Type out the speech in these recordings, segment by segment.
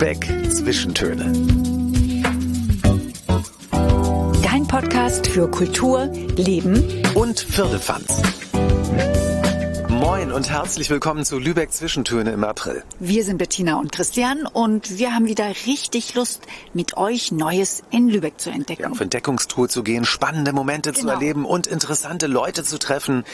Lübeck Zwischentöne. Dein Podcast für Kultur, Leben und Firlefanz. Moin und herzlich willkommen zu Lübeck Zwischentöne im April. Wir sind Bettina und Christian und wir haben wieder richtig Lust, mit euch Neues in Lübeck zu entdecken. Ja, auf Entdeckungstour zu gehen, spannende Momente genau. zu erleben und interessante Leute zu treffen,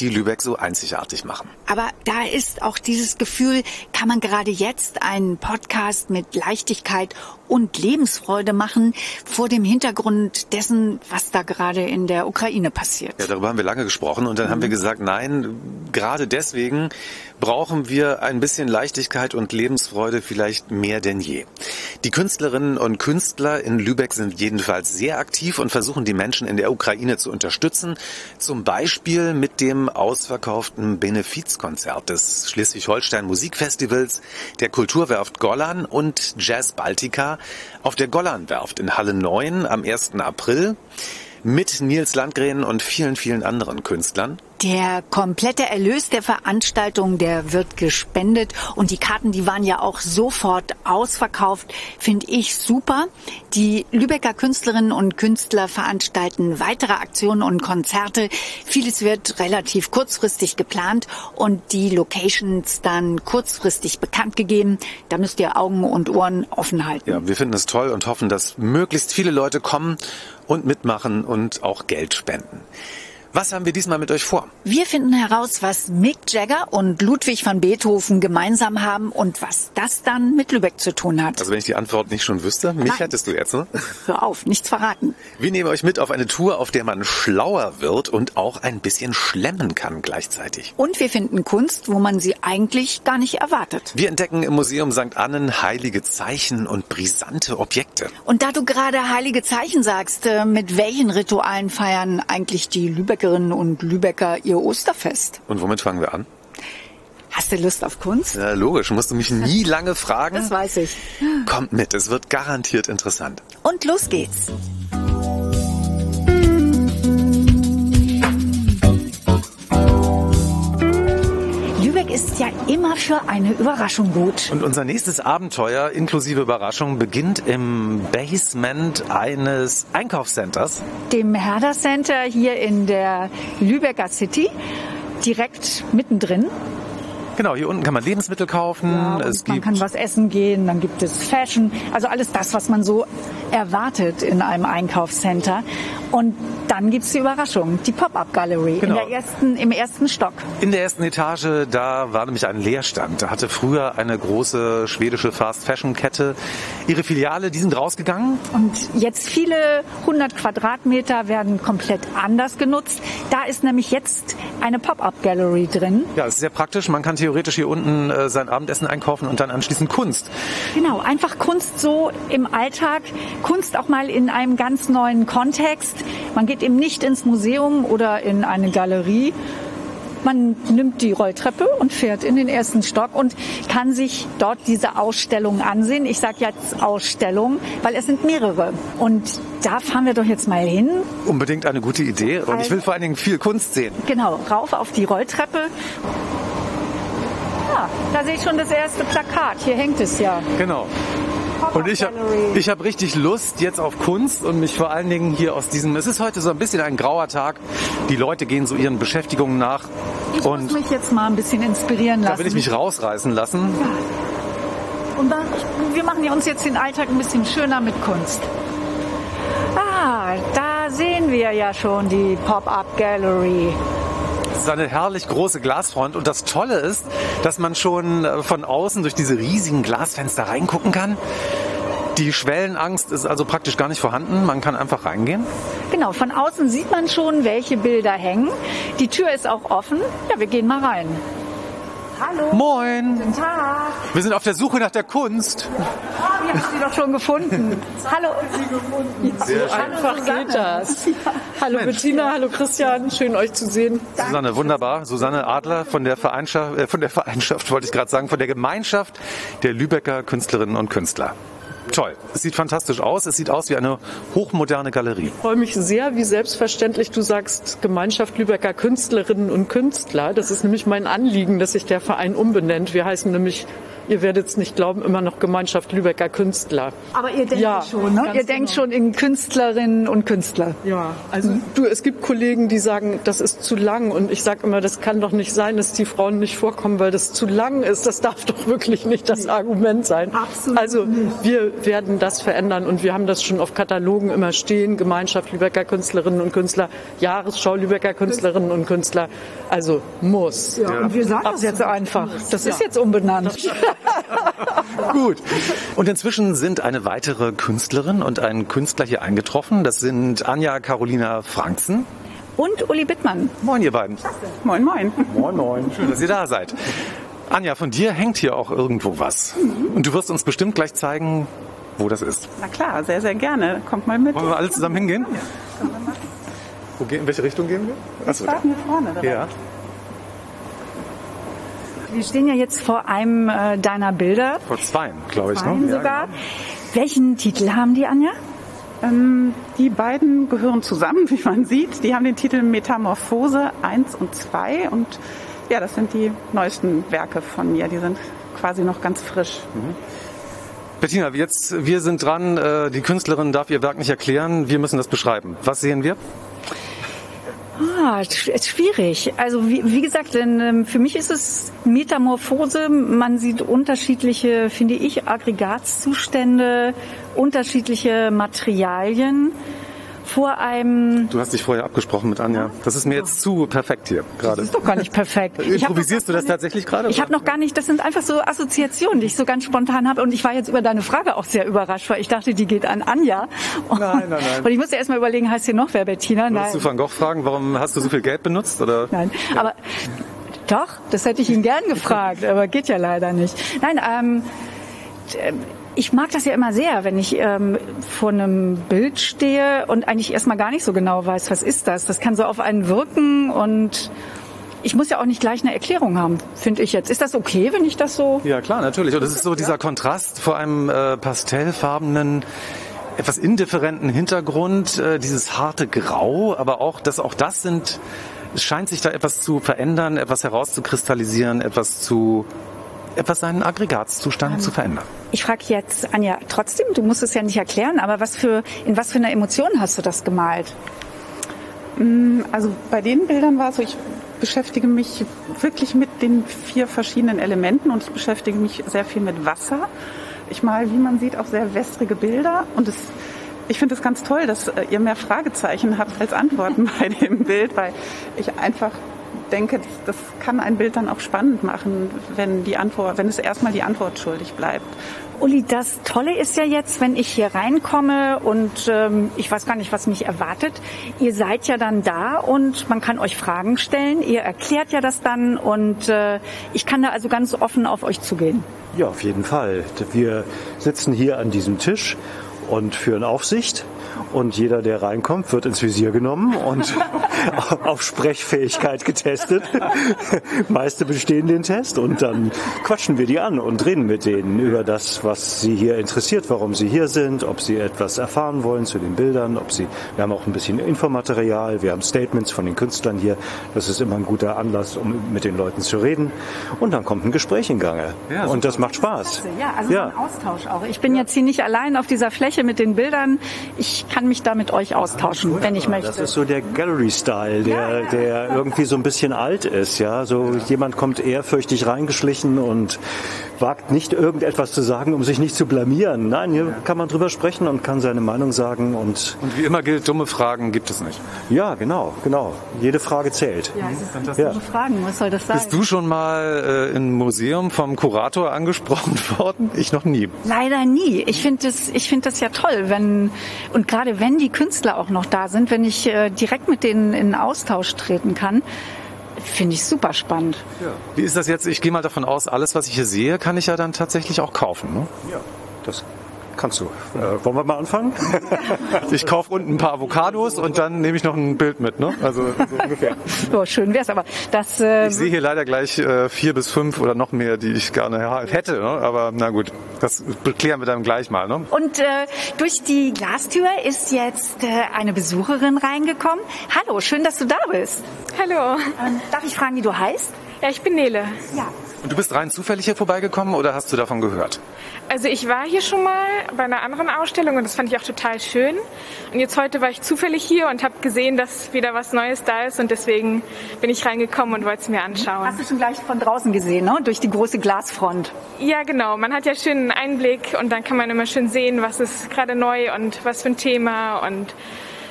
die Lübeck so einzigartig machen. Aber da ist auch dieses Gefühl, kann man gerade jetzt einen Podcast mit Leichtigkeit und Lebensfreude machen vor dem Hintergrund dessen, was da gerade in der Ukraine passiert. Ja, darüber haben wir lange gesprochen und dann mhm. haben wir gesagt, nein, gerade deswegen brauchen wir ein bisschen Leichtigkeit und Lebensfreude vielleicht mehr denn je. Die Künstlerinnen und Künstler in Lübeck sind jedenfalls sehr aktiv und versuchen die Menschen in der Ukraine zu unterstützen. Zum Beispiel mit dem ausverkauften Benefizkonzert des Schleswig-Holstein Musikfestivals, der Kulturwerft Gollan und Jazz Baltica auf der Gollanwerft in Halle 9 am 1. April mit Nils Landgren und vielen, vielen anderen Künstlern. Der komplette Erlös der Veranstaltung, der wird gespendet und die Karten, die waren ja auch sofort ausverkauft, finde ich super. Die Lübecker Künstlerinnen und Künstler veranstalten weitere Aktionen und Konzerte. Vieles wird relativ kurzfristig geplant und die Locations dann kurzfristig bekannt gegeben. Da müsst ihr Augen und Ohren offen halten. Ja, wir finden es toll und hoffen, dass möglichst viele Leute kommen und mitmachen und auch Geld spenden. Was haben wir diesmal mit euch vor? Wir finden heraus, was Mick Jagger und Ludwig van Beethoven gemeinsam haben und was das dann mit Lübeck zu tun hat. Also wenn ich die Antwort nicht schon wüsste, mich Nein. hättest du jetzt, ne? Hör auf, nichts verraten. Wir nehmen euch mit auf eine Tour, auf der man schlauer wird und auch ein bisschen schlemmen kann gleichzeitig. Und wir finden Kunst, wo man sie eigentlich gar nicht erwartet. Wir entdecken im Museum St. Annen heilige Zeichen und brisante Objekte. Und da du gerade heilige Zeichen sagst, äh, mit welchen Ritualen feiern eigentlich die Lübecker Lübeckerinnen und Lübecker ihr Osterfest. Und womit fangen wir an? Hast du Lust auf Kunst? Ja, logisch. Musst du mich nie lange fragen. Das weiß ich. Kommt mit, es wird garantiert interessant. Und los geht's. Ist ja immer für eine Überraschung gut. Und unser nächstes Abenteuer inklusive Überraschung beginnt im Basement eines Einkaufscenters. Dem Herder Center hier in der Lübecker City, direkt mittendrin. Genau, hier unten kann man Lebensmittel kaufen. Ja, es man kann was essen gehen, dann gibt es Fashion, also alles das, was man so erwartet in einem Einkaufscenter. Und dann gibt's die Überraschung, die Pop-Up Gallery genau. in der ersten, im ersten Stock. In der ersten Etage, da war nämlich ein Leerstand. Da hatte früher eine große schwedische Fast-Fashion-Kette ihre Filiale, die sind rausgegangen. Und jetzt viele hundert Quadratmeter werden komplett anders genutzt. Da ist nämlich jetzt eine Pop-Up Gallery drin. Ja, es ist sehr praktisch. Man kann theoretisch hier unten äh, sein Abendessen einkaufen und dann anschließend Kunst. Genau, einfach Kunst so im Alltag. Kunst auch mal in einem ganz neuen Kontext. Man geht eben nicht ins Museum oder in eine Galerie, man nimmt die Rolltreppe und fährt in den ersten Stock und kann sich dort diese Ausstellung ansehen. Ich sage jetzt Ausstellung, weil es sind mehrere. Und da fahren wir doch jetzt mal hin. Unbedingt eine gute Idee. Und ich will vor allen Dingen viel Kunst sehen. Genau, rauf auf die Rolltreppe. Ja, da sehe ich schon das erste Plakat. Hier hängt es ja. Genau. Und ich habe ich hab richtig Lust jetzt auf Kunst und mich vor allen Dingen hier aus diesem, es ist heute so ein bisschen ein grauer Tag, die Leute gehen so ihren Beschäftigungen nach. Ich und muss mich jetzt mal ein bisschen inspirieren lassen. Da will ich mich rausreißen lassen. Ja. Und dann, wir machen uns jetzt den Alltag ein bisschen schöner mit Kunst. Ah, da sehen wir ja schon die Pop-Up Gallery. Ist eine herrlich große Glasfront und das Tolle ist, dass man schon äh, von außen durch diese riesigen Glasfenster reingucken kann. Die Schwellenangst ist also praktisch gar nicht vorhanden. Man kann einfach reingehen. Genau, von außen sieht man schon, welche Bilder hängen. Die Tür ist auch offen. Ja, wir gehen mal rein. Hallo. Moin. Guten Tag. Wir sind auf der Suche nach der Kunst. Ah, wir haben sie doch schon gefunden. hallo. so einfach geht das. Ja. Hallo Mensch. Bettina, hallo Christian, schön euch zu sehen. Susanne, wunderbar. Susanne Adler von der Vereinschaft, äh, von der Vereinschaft wollte ich gerade sagen, von der Gemeinschaft der Lübecker Künstlerinnen und Künstler toll. Es sieht fantastisch aus. Es sieht aus wie eine hochmoderne Galerie. Ich freue mich sehr, wie selbstverständlich du sagst, Gemeinschaft Lübecker Künstlerinnen und Künstler. Das ist nämlich mein Anliegen, dass sich der Verein umbenennt. Wir heißen nämlich ihr werdet es nicht glauben, immer noch Gemeinschaft Lübecker Künstler. Aber ihr denkt ja, schon, ne? Ihr denkt genau. schon in Künstlerinnen und Künstler. Ja, also mhm. du, es gibt Kollegen, die sagen, das ist zu lang und ich sage immer, das kann doch nicht sein, dass die Frauen nicht vorkommen, weil das zu lang ist. Das darf doch wirklich nicht das Argument sein. Absolut. Also wir werden das verändern und wir haben das schon auf Katalogen immer stehen, Gemeinschaft Lübecker Künstlerinnen und Künstler, Jahresschau Lübecker Künstlerinnen und Künstler. Also muss. Ja, ja. und wir sagen das jetzt einfach. Das ja. ist jetzt umbenannt. Gut. Und inzwischen sind eine weitere Künstlerin und ein Künstler hier eingetroffen. Das sind Anja Carolina Franksen. Und Uli Bittmann. Moin, ihr beiden. Moin, moin. Moin, moin. Schön, dass ihr da seid. Anja, von dir hängt hier auch irgendwo was. Mhm. Und du wirst uns bestimmt gleich zeigen, wo das ist. Na klar, sehr, sehr gerne. Kommt mal mit. Wollen wir alle zusammen hingehen? Ja, können wir machen. Wo, in welche Richtung gehen wir? Achso, wir starten hier vorne. Direkt. Ja. Wir stehen ja jetzt vor einem äh, deiner Bilder. Vor zwei, glaube ich. Zweien ne? sogar. Ja, genau. Welchen Titel haben die, Anja? Ähm, die beiden gehören zusammen, wie man sieht. Die haben den Titel Metamorphose 1 und 2 und ja, das sind die neuesten Werke von mir. Die sind quasi noch ganz frisch. Mhm. Bettina, jetzt, wir sind dran. Äh, die Künstlerin darf ihr Werk nicht erklären. Wir müssen das beschreiben. Was sehen wir? Ah, ist schwierig. Also wie, wie gesagt, denn, ähm, für mich ist es Metamorphose. Man sieht unterschiedliche, finde ich, Aggregatzustände, unterschiedliche Materialien vor einem. Du hast dich vorher abgesprochen mit Anja. Das ist mir jetzt zu perfekt hier gerade. Das ist doch gar nicht perfekt. Improvisierst du das tatsächlich gerade? Ich habe noch gar nicht. Das sind einfach so Assoziationen, die ich so ganz spontan habe. Und ich war jetzt über deine Frage auch sehr überrascht, weil ich dachte, die geht an Anja. Und, nein, nein, nein. Und ich musste erst mal überlegen, heißt hier noch wer Bettina? Nein. du Van Gogh fragen, warum hast du so viel Geld benutzt? Oder? Nein, ja. aber doch, das hätte ich ihn gern gefragt, aber geht ja leider nicht. Nein, ähm, ich mag das ja immer sehr, wenn ich ähm, vor einem Bild stehe und eigentlich erstmal gar nicht so genau weiß, was ist das. Das kann so auf einen wirken und ich muss ja auch nicht gleich eine Erklärung haben, finde ich jetzt. Ist das okay, wenn ich das so? Ja, klar, natürlich. Und das ist so dieser Kontrast vor einem äh, pastellfarbenen etwas indifferenten Hintergrund, äh, dieses harte Grau, aber auch, dass auch das sind, es scheint sich da etwas zu verändern, etwas herauszukristallisieren, etwas zu etwas seinen Aggregatzustand ähm, zu verändern. Ich frage jetzt, Anja, trotzdem, du musst es ja nicht erklären, aber was für, in was für einer Emotion hast du das gemalt? Mm, also bei den Bildern war es so, ich beschäftige mich wirklich mit den vier verschiedenen Elementen und ich beschäftige mich sehr viel mit Wasser. Ich mal, wie man sieht, auch sehr wässrige Bilder und es ich finde es ganz toll, dass äh, ihr mehr Fragezeichen habt als Antworten bei dem Bild, weil ich einfach denke, das, das kann ein Bild dann auch spannend machen, wenn die Antwort, wenn es erstmal die Antwort schuldig bleibt. Uli, das Tolle ist ja jetzt, wenn ich hier reinkomme und ähm, ich weiß gar nicht, was mich erwartet. Ihr seid ja dann da und man kann euch Fragen stellen. Ihr erklärt ja das dann und äh, ich kann da also ganz offen auf euch zugehen. Ja, auf jeden Fall. Wir sitzen hier an diesem Tisch und führen Aufsicht und jeder, der reinkommt, wird ins Visier genommen und auf Sprechfähigkeit getestet. Meiste bestehen den Test und dann quatschen wir die an und reden mit denen über das, was sie hier interessiert, warum sie hier sind, ob sie etwas erfahren wollen zu den Bildern, ob sie, wir haben auch ein bisschen Infomaterial, wir haben Statements von den Künstlern hier. Das ist immer ein guter Anlass, um mit den Leuten zu reden. Und dann kommt ein Gespräch in Gange. Ja, und das macht Spaß. Ja, also ja. ein Austausch auch. Ich bin jetzt hier nicht allein auf dieser Fläche mit den Bildern. Ich kann mich da mit euch austauschen, wenn ich möchte. Das ist so der Gallery-Style, der, ja, ja, der irgendwie so ein bisschen alt ist. Ja, so jemand kommt ehrfürchtig reingeschlichen und wagt nicht irgendetwas zu sagen, um sich nicht zu blamieren. Nein, hier kann man drüber sprechen und kann seine Meinung sagen und. Und wie immer gilt, dumme Fragen gibt es nicht. Ja, genau, genau. Jede Frage zählt. Ja, es ist ja. dumme Fragen. Was soll das sein? Bist du schon mal äh, im Museum vom Kurator angesprochen worden? Ich noch nie. Leider nie. Ich finde das, ich finde das ja toll, wenn und gerade wenn die Künstler auch noch da sind, wenn ich äh, direkt mit denen in Austausch treten kann. Finde ich super spannend. Ja. Wie ist das jetzt? Ich gehe mal davon aus, alles, was ich hier sehe, kann ich ja dann tatsächlich auch kaufen. Ne? Ja, das Kannst du. Äh, wollen wir mal anfangen? ich kaufe unten ein paar Avocados und dann nehme ich noch ein Bild mit, ne? Also so ungefähr. So, schön wär's, aber das. Äh, ich sehe hier leider gleich äh, vier bis fünf oder noch mehr, die ich gerne hätte, ne? aber na gut, das klären wir dann gleich mal. Ne? Und äh, durch die Glastür ist jetzt äh, eine Besucherin reingekommen. Hallo, schön, dass du da bist. Hallo. Ähm, darf ich fragen, wie du heißt? Ja, ich bin Nele. Ja. Und du bist rein zufällig hier vorbeigekommen oder hast du davon gehört? Also ich war hier schon mal bei einer anderen Ausstellung und das fand ich auch total schön. Und jetzt heute war ich zufällig hier und habe gesehen, dass wieder was Neues da ist und deswegen bin ich reingekommen und wollte es mir anschauen. Hast du schon gleich von draußen gesehen, ne? durch die große Glasfront? Ja, genau. Man hat ja schön einen Einblick und dann kann man immer schön sehen, was ist gerade neu und was für ein Thema und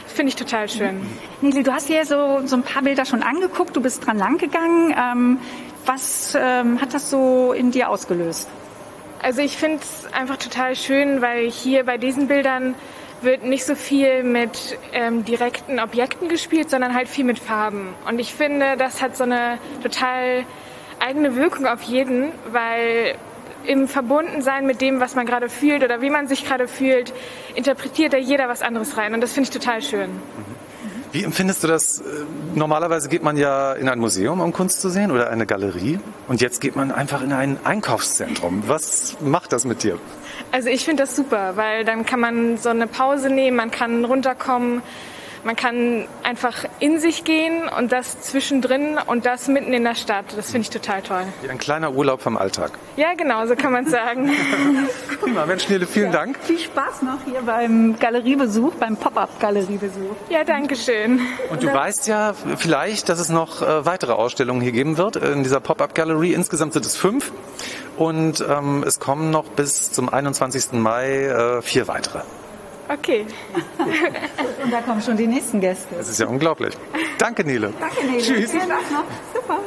finde ich total schön. Nili, du hast hier so, so ein paar Bilder schon angeguckt, du bist dran langgegangen. Ähm, was ähm, hat das so in dir ausgelöst? Also ich finde es einfach total schön, weil hier bei diesen Bildern wird nicht so viel mit ähm, direkten Objekten gespielt, sondern halt viel mit Farben. Und ich finde, das hat so eine total eigene Wirkung auf jeden, weil im Verbundensein mit dem, was man gerade fühlt oder wie man sich gerade fühlt, interpretiert da jeder was anderes rein. Und das finde ich total schön. Wie empfindest du das? Normalerweise geht man ja in ein Museum, um Kunst zu sehen oder eine Galerie. Und jetzt geht man einfach in ein Einkaufszentrum. Was macht das mit dir? Also ich finde das super, weil dann kann man so eine Pause nehmen, man kann runterkommen, man kann einfach in sich gehen und das zwischendrin und das mitten in der Stadt. Das finde ich total toll. Wie ein kleiner Urlaub vom Alltag. Ja, genau, so kann man sagen. Prima, Mensch, Nele, vielen ja, Dank. Viel Spaß noch hier beim Galeriebesuch, beim Pop-up-Galeriebesuch. Ja, danke schön. Und du weißt ja vielleicht, dass es noch äh, weitere Ausstellungen hier geben wird in dieser Pop-up-Galerie. Insgesamt sind es fünf. Und ähm, es kommen noch bis zum 21. Mai äh, vier weitere. Okay. Und da kommen schon die nächsten Gäste. Das ist ja unglaublich. Danke, Nele. Danke, Nele. Tschüss. Viel Spaß noch. Super.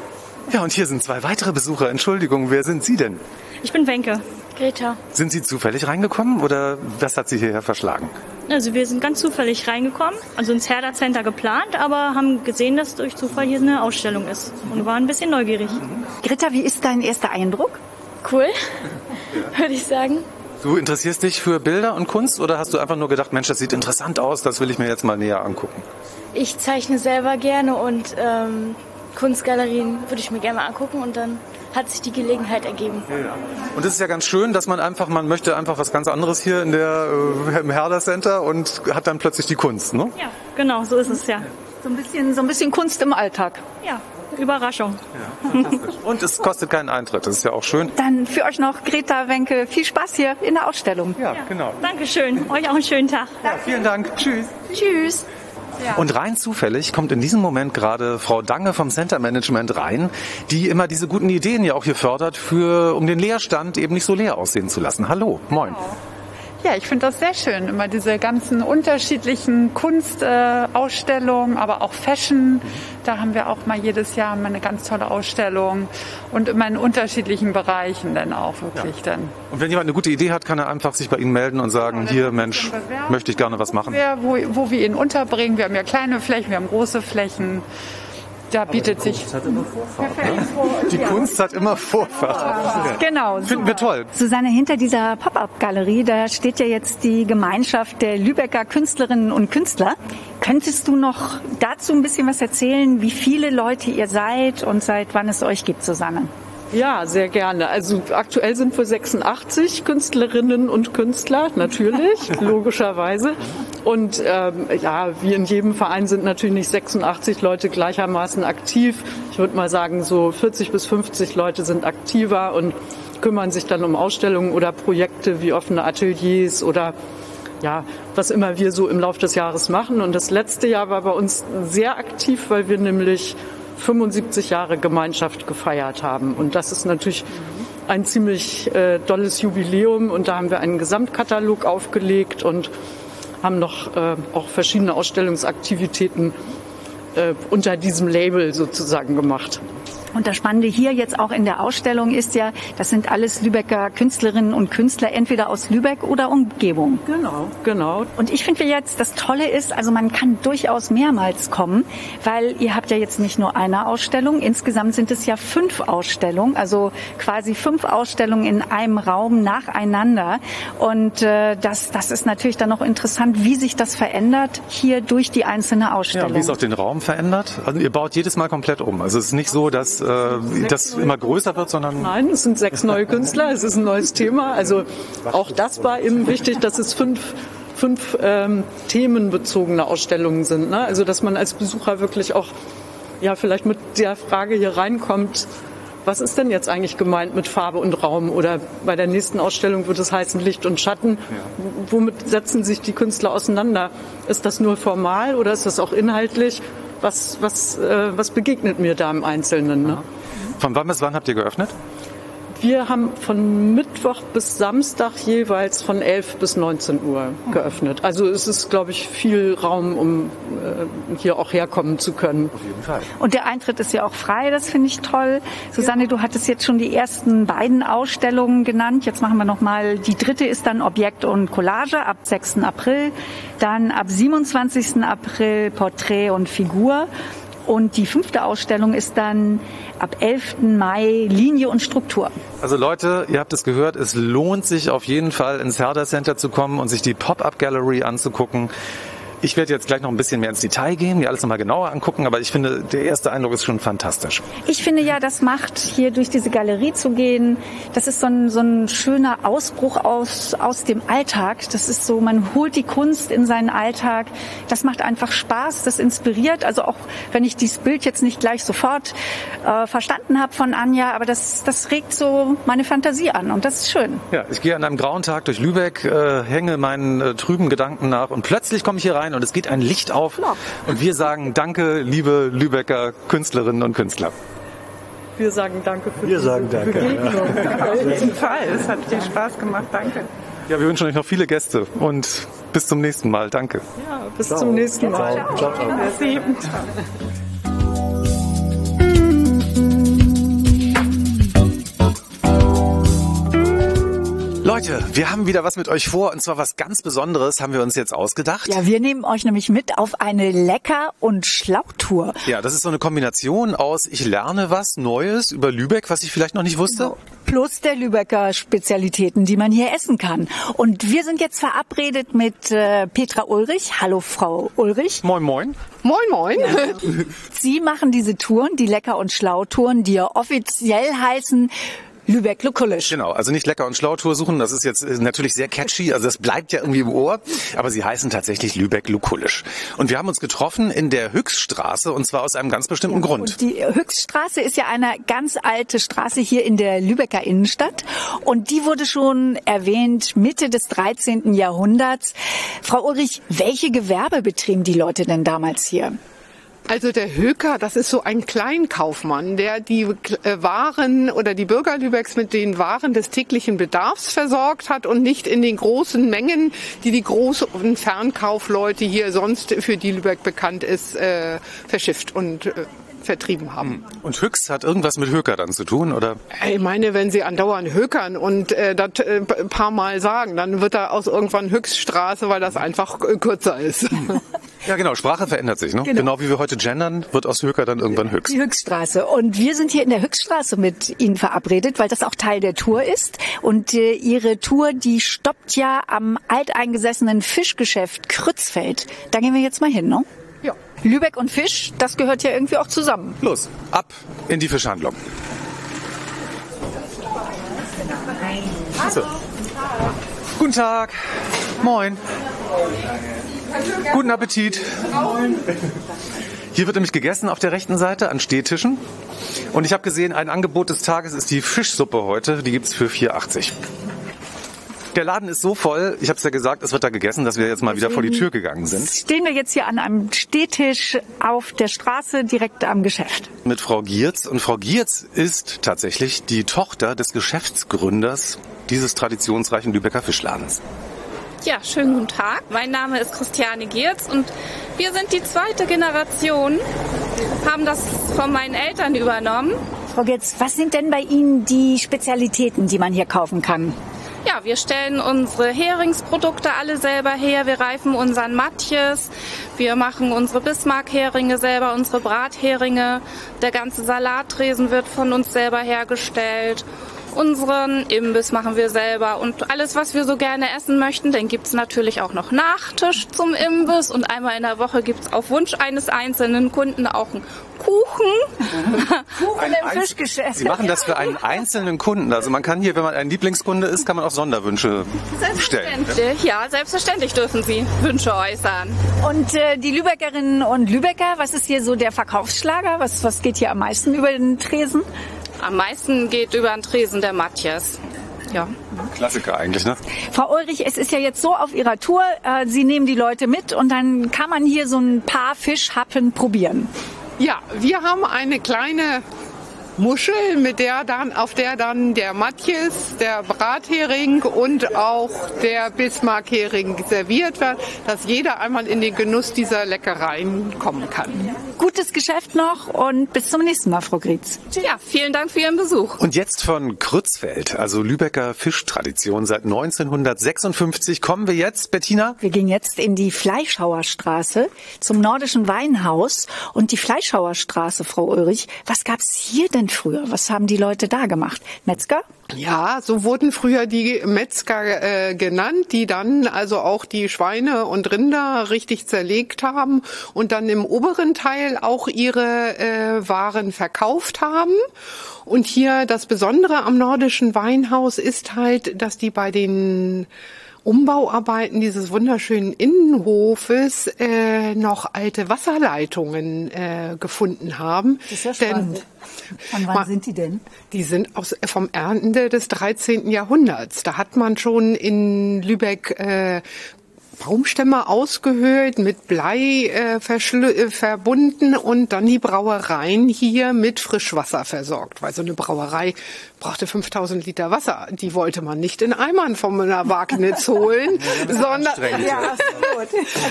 Ja, und hier sind zwei weitere Besucher. Entschuldigung, wer sind Sie denn? Ich bin Wenke. Greta. Sind Sie zufällig reingekommen oder was hat Sie hierher verschlagen? Also wir sind ganz zufällig reingekommen, also ins Herder Center geplant, aber haben gesehen, dass durch Zufall hier eine Ausstellung ist und waren ein bisschen neugierig. Greta, wie ist dein erster Eindruck? Cool, würde ich sagen. Du interessierst dich für Bilder und Kunst oder hast du einfach nur gedacht, Mensch, das sieht interessant aus, das will ich mir jetzt mal näher angucken? Ich zeichne selber gerne und ähm, Kunstgalerien würde ich mir gerne mal angucken und dann hat sich die Gelegenheit ergeben. Ja. Und es ist ja ganz schön, dass man einfach, man möchte einfach was ganz anderes hier in der, äh, im Herder Center und hat dann plötzlich die Kunst, ne? Ja, genau, so ist es ja. So ein bisschen, so ein bisschen Kunst im Alltag. Ja, Überraschung. Ja, und es kostet keinen Eintritt, das ist ja auch schön. Dann für euch noch Greta Wenke viel Spaß hier in der Ausstellung. Ja, ja. genau. Dankeschön. Euch auch einen schönen Tag. Ja, vielen Dank. Tschüss. Tschüss. Ja. Und rein zufällig kommt in diesem Moment gerade Frau Dange vom Center Management rein, die immer diese guten Ideen ja auch hier fördert, für, um den Leerstand eben nicht so leer aussehen zu lassen. Hallo, moin. Genau. Ja, ich finde das sehr schön. Immer diese ganzen unterschiedlichen Kunstausstellungen, äh, aber auch Fashion. Da haben wir auch mal jedes Jahr mal eine ganz tolle Ausstellung und immer in unterschiedlichen Bereichen dann auch wirklich ja. dann. Und wenn jemand eine gute Idee hat, kann er einfach sich bei Ihnen melden und sagen, genau, hier Mensch, möchte ich gerne was machen. Wir, wo, wo wir ihn unterbringen. Wir haben ja kleine Flächen, wir haben große Flächen da bietet sich. Kunst hat immer Vorfahrt. Ne? Die Kunst hat immer Vorfahrt. Genau. Finden wir toll. Susanne, hinter dieser Pop-up-Galerie, da steht ja jetzt die Gemeinschaft der Lübecker Künstlerinnen und Künstler. Könntest du noch dazu ein bisschen was erzählen, wie viele Leute ihr seid und seit wann es euch gibt, Susanne? Ja, sehr gerne. Also aktuell sind wir 86 Künstlerinnen und Künstler, natürlich, logischerweise. Und ähm, ja, wie in jedem Verein sind natürlich nicht 86 Leute gleichermaßen aktiv. Ich würde mal sagen, so 40 bis 50 Leute sind aktiver und kümmern sich dann um Ausstellungen oder Projekte wie offene Ateliers oder ja, was immer wir so im Laufe des Jahres machen. Und das letzte Jahr war bei uns sehr aktiv, weil wir nämlich 75 Jahre Gemeinschaft gefeiert haben. Und das ist natürlich ein ziemlich äh, dolles Jubiläum. Und da haben wir einen Gesamtkatalog aufgelegt und haben noch äh, auch verschiedene Ausstellungsaktivitäten äh, unter diesem Label sozusagen gemacht. Und das Spannende hier jetzt auch in der Ausstellung ist ja, das sind alles Lübecker Künstlerinnen und Künstler, entweder aus Lübeck oder Umgebung. Genau, genau. Und ich finde jetzt, das Tolle ist, also man kann durchaus mehrmals kommen, weil ihr habt ja jetzt nicht nur eine Ausstellung, insgesamt sind es ja fünf Ausstellungen, also quasi fünf Ausstellungen in einem Raum nacheinander. Und äh, das, das ist natürlich dann noch interessant, wie sich das verändert hier durch die einzelne Ausstellung. Ja, wie es auch den Raum verändert. Also ihr baut jedes Mal komplett um. Also es ist nicht so, dass äh, das immer größer wird, sondern... Nein, es sind sechs neue Künstler, es ist ein neues Thema. Also auch das war eben wichtig, dass es fünf fünf ähm, themenbezogene Ausstellungen sind. Ne? Also dass man als Besucher wirklich auch ja vielleicht mit der Frage hier reinkommt, was ist denn jetzt eigentlich gemeint mit Farbe und Raum? Oder bei der nächsten Ausstellung wird es heißen Licht und Schatten. Womit setzen sich die Künstler auseinander? Ist das nur formal oder ist das auch inhaltlich? Was, was, äh, was begegnet mir da im Einzelnen? Ne? Von wann bis wann habt ihr geöffnet? Wir haben von Mittwoch bis Samstag jeweils von 11 bis 19 Uhr geöffnet. Also es ist, glaube ich, viel Raum, um äh, hier auch herkommen zu können. Auf jeden Fall. Und der Eintritt ist ja auch frei, das finde ich toll. Susanne, du hattest jetzt schon die ersten beiden Ausstellungen genannt. Jetzt machen wir noch mal, die dritte ist dann Objekt und Collage ab 6. April. Dann ab 27. April Porträt und Figur. Und die fünfte Ausstellung ist dann ab 11. Mai Linie und Struktur. Also Leute, ihr habt es gehört, es lohnt sich auf jeden Fall ins Herder Center zu kommen und sich die Pop-Up Gallery anzugucken. Ich werde jetzt gleich noch ein bisschen mehr ins Detail gehen, mir alles nochmal genauer angucken, aber ich finde, der erste Eindruck ist schon fantastisch. Ich finde ja, das macht, hier durch diese Galerie zu gehen, das ist so ein, so ein schöner Ausbruch aus, aus dem Alltag. Das ist so, man holt die Kunst in seinen Alltag. Das macht einfach Spaß, das inspiriert. Also auch wenn ich dieses Bild jetzt nicht gleich sofort äh, verstanden habe von Anja, aber das, das regt so meine Fantasie an und das ist schön. Ja, ich gehe an einem grauen Tag durch Lübeck, äh, hänge meinen äh, trüben Gedanken nach und plötzlich komme ich hier rein und es geht ein Licht auf und wir sagen Danke, liebe Lübecker Künstlerinnen und Künstler. Wir sagen Danke für Wir sagen Danke, Begegnung. Auf jeden Fall. Es hat viel Spaß gemacht. Danke. Ja, wir wünschen euch noch viele Gäste und bis zum nächsten Mal. Danke. Ja, bis zum nächsten Mal. Ciao, ciao, ciao. Merci. Leute, wir haben wieder was mit euch vor und zwar was ganz Besonderes haben wir uns jetzt ausgedacht. Ja, wir nehmen euch nämlich mit auf eine Lecker- und Schlautour. Ja, das ist so eine Kombination aus, ich lerne was Neues über Lübeck, was ich vielleicht noch nicht wusste. Plus der Lübecker Spezialitäten, die man hier essen kann. Und wir sind jetzt verabredet mit äh, Petra Ulrich. Hallo Frau Ulrich. Moin, moin. Moin, moin. Sie machen diese Touren, die Lecker- und Schlautouren, die ja offiziell heißen Lübeck-Lukullisch. Genau, also nicht lecker und schlau Tour suchen, das ist jetzt äh, natürlich sehr catchy, also das bleibt ja irgendwie im Ohr, aber sie heißen tatsächlich Lübeck-Lukullisch. Und wir haben uns getroffen in der Höchststraße und zwar aus einem ganz bestimmten Grund. Und die Höchststraße ist ja eine ganz alte Straße hier in der Lübecker Innenstadt. Und die wurde schon erwähnt Mitte des 13. Jahrhunderts. Frau Ulrich, welche Gewerbe betrieben die Leute denn damals hier? Also der Höker, das ist so ein Kleinkaufmann, der die äh, Waren oder die Bürger Lübecks mit den Waren des täglichen Bedarfs versorgt hat und nicht in den großen Mengen, die die großen Fernkaufleute hier sonst für die Lübeck bekannt ist, äh, verschifft. Und äh, vertrieben haben. Und Höchst hat irgendwas mit Höker dann zu tun, oder? Ich meine, wenn Sie andauernd hökern und äh, das äh, ein paar Mal sagen, dann wird da aus irgendwann Höchststraße, weil das einfach äh, kürzer ist. Ja, genau, Sprache verändert sich, ne? Genau, wie wir heute gendern, wird aus Höker dann irgendwann Höchst. Die Höchststraße. Und wir sind hier in der Höchststraße mit Ihnen verabredet, weil das auch Teil der Tour ist. Und äh, Ihre Tour, die stoppt ja am alteingesessenen Fischgeschäft Krützfeld. Da gehen wir jetzt mal hin, ne? Ja. Lübeck und Fisch, das gehört ja irgendwie auch zusammen. Los, ab in die Fischhandlung. So. Guten Tag. Moin. Guten Appetit. Hier wird nämlich gegessen auf der rechten Seite an Stehtischen. Und ich habe gesehen, ein Angebot des Tages ist die Fischsuppe heute. Die gibt's für 4,80. Der Laden ist so voll, ich habe es ja gesagt, es wird da gegessen, dass wir jetzt mal wieder vor die Tür gegangen sind. Stehen wir jetzt hier an einem Stehtisch auf der Straße direkt am Geschäft. Mit Frau Giertz. Und Frau Giertz ist tatsächlich die Tochter des Geschäftsgründers dieses traditionsreichen Lübecker Fischladens. Ja, schönen guten Tag. Mein Name ist Christiane Giertz und wir sind die zweite Generation, haben das von meinen Eltern übernommen. Frau Getz, was sind denn bei Ihnen die Spezialitäten, die man hier kaufen kann? Ja, wir stellen unsere Heringsprodukte alle selber her. Wir reifen unseren Matjes. Wir machen unsere Bismarck-Heringe selber, unsere Bratheringe. Der ganze Salattresen wird von uns selber hergestellt. Unseren Imbiss machen wir selber und alles, was wir so gerne essen möchten, dann gibt's natürlich auch noch Nachtisch zum Imbiss und einmal in der Woche gibt's auf Wunsch eines einzelnen Kunden auch einen Kuchen. Kuchen Ein im Fischgeschäft. Sie machen das für einen einzelnen Kunden. Also man kann hier, wenn man ein Lieblingskunde ist, kann man auch Sonderwünsche stellen. Selbstverständlich, ja, selbstverständlich dürfen Sie Wünsche äußern. Und äh, die Lübeckerinnen und Lübecker, was ist hier so der Verkaufsschlager? Was, was geht hier am meisten über den Tresen? Am meisten geht über den Tresen der Matjes. Ja. Klassiker eigentlich, ne? Frau Ulrich, es ist ja jetzt so auf Ihrer Tour, äh, Sie nehmen die Leute mit und dann kann man hier so ein paar Fischhappen probieren. Ja, wir haben eine kleine Muschel, mit der dann, auf der dann der Matjes, der Brathering und auch der Bismarckhering serviert wird, dass jeder einmal in den Genuss dieser Leckereien kommen kann. Gutes Geschäft noch und bis zum nächsten Mal, Frau Grietz. Ja, vielen Dank für Ihren Besuch. Und jetzt von Krützfeld, also Lübecker Fischtradition seit 1956, kommen wir jetzt, Bettina? Wir gehen jetzt in die Fleischhauerstraße zum nordischen Weinhaus und die Fleischhauerstraße, Frau Ulrich. Was gab's hier denn früher? Was haben die Leute da gemacht? Metzger? Ja, so wurden früher die Metzger äh, genannt, die dann also auch die Schweine und Rinder richtig zerlegt haben und dann im oberen Teil auch ihre äh, Waren verkauft haben. Und hier das Besondere am nordischen Weinhaus ist halt, dass die bei den Umbauarbeiten dieses wunderschönen Innenhofes äh, noch alte Wasserleitungen äh, gefunden haben. Das ist ja spannend. Von wann sind die denn? Die sind aus, vom Ende des 13. Jahrhunderts. Da hat man schon in Lübeck äh, Baumstämme ausgehöhlt, mit Blei äh, äh, verbunden und dann die Brauereien hier mit Frischwasser versorgt. Weil so eine Brauerei brauchte 5000 Liter Wasser. Die wollte man nicht in Eimern von einer Wagnitz holen, sondern ja,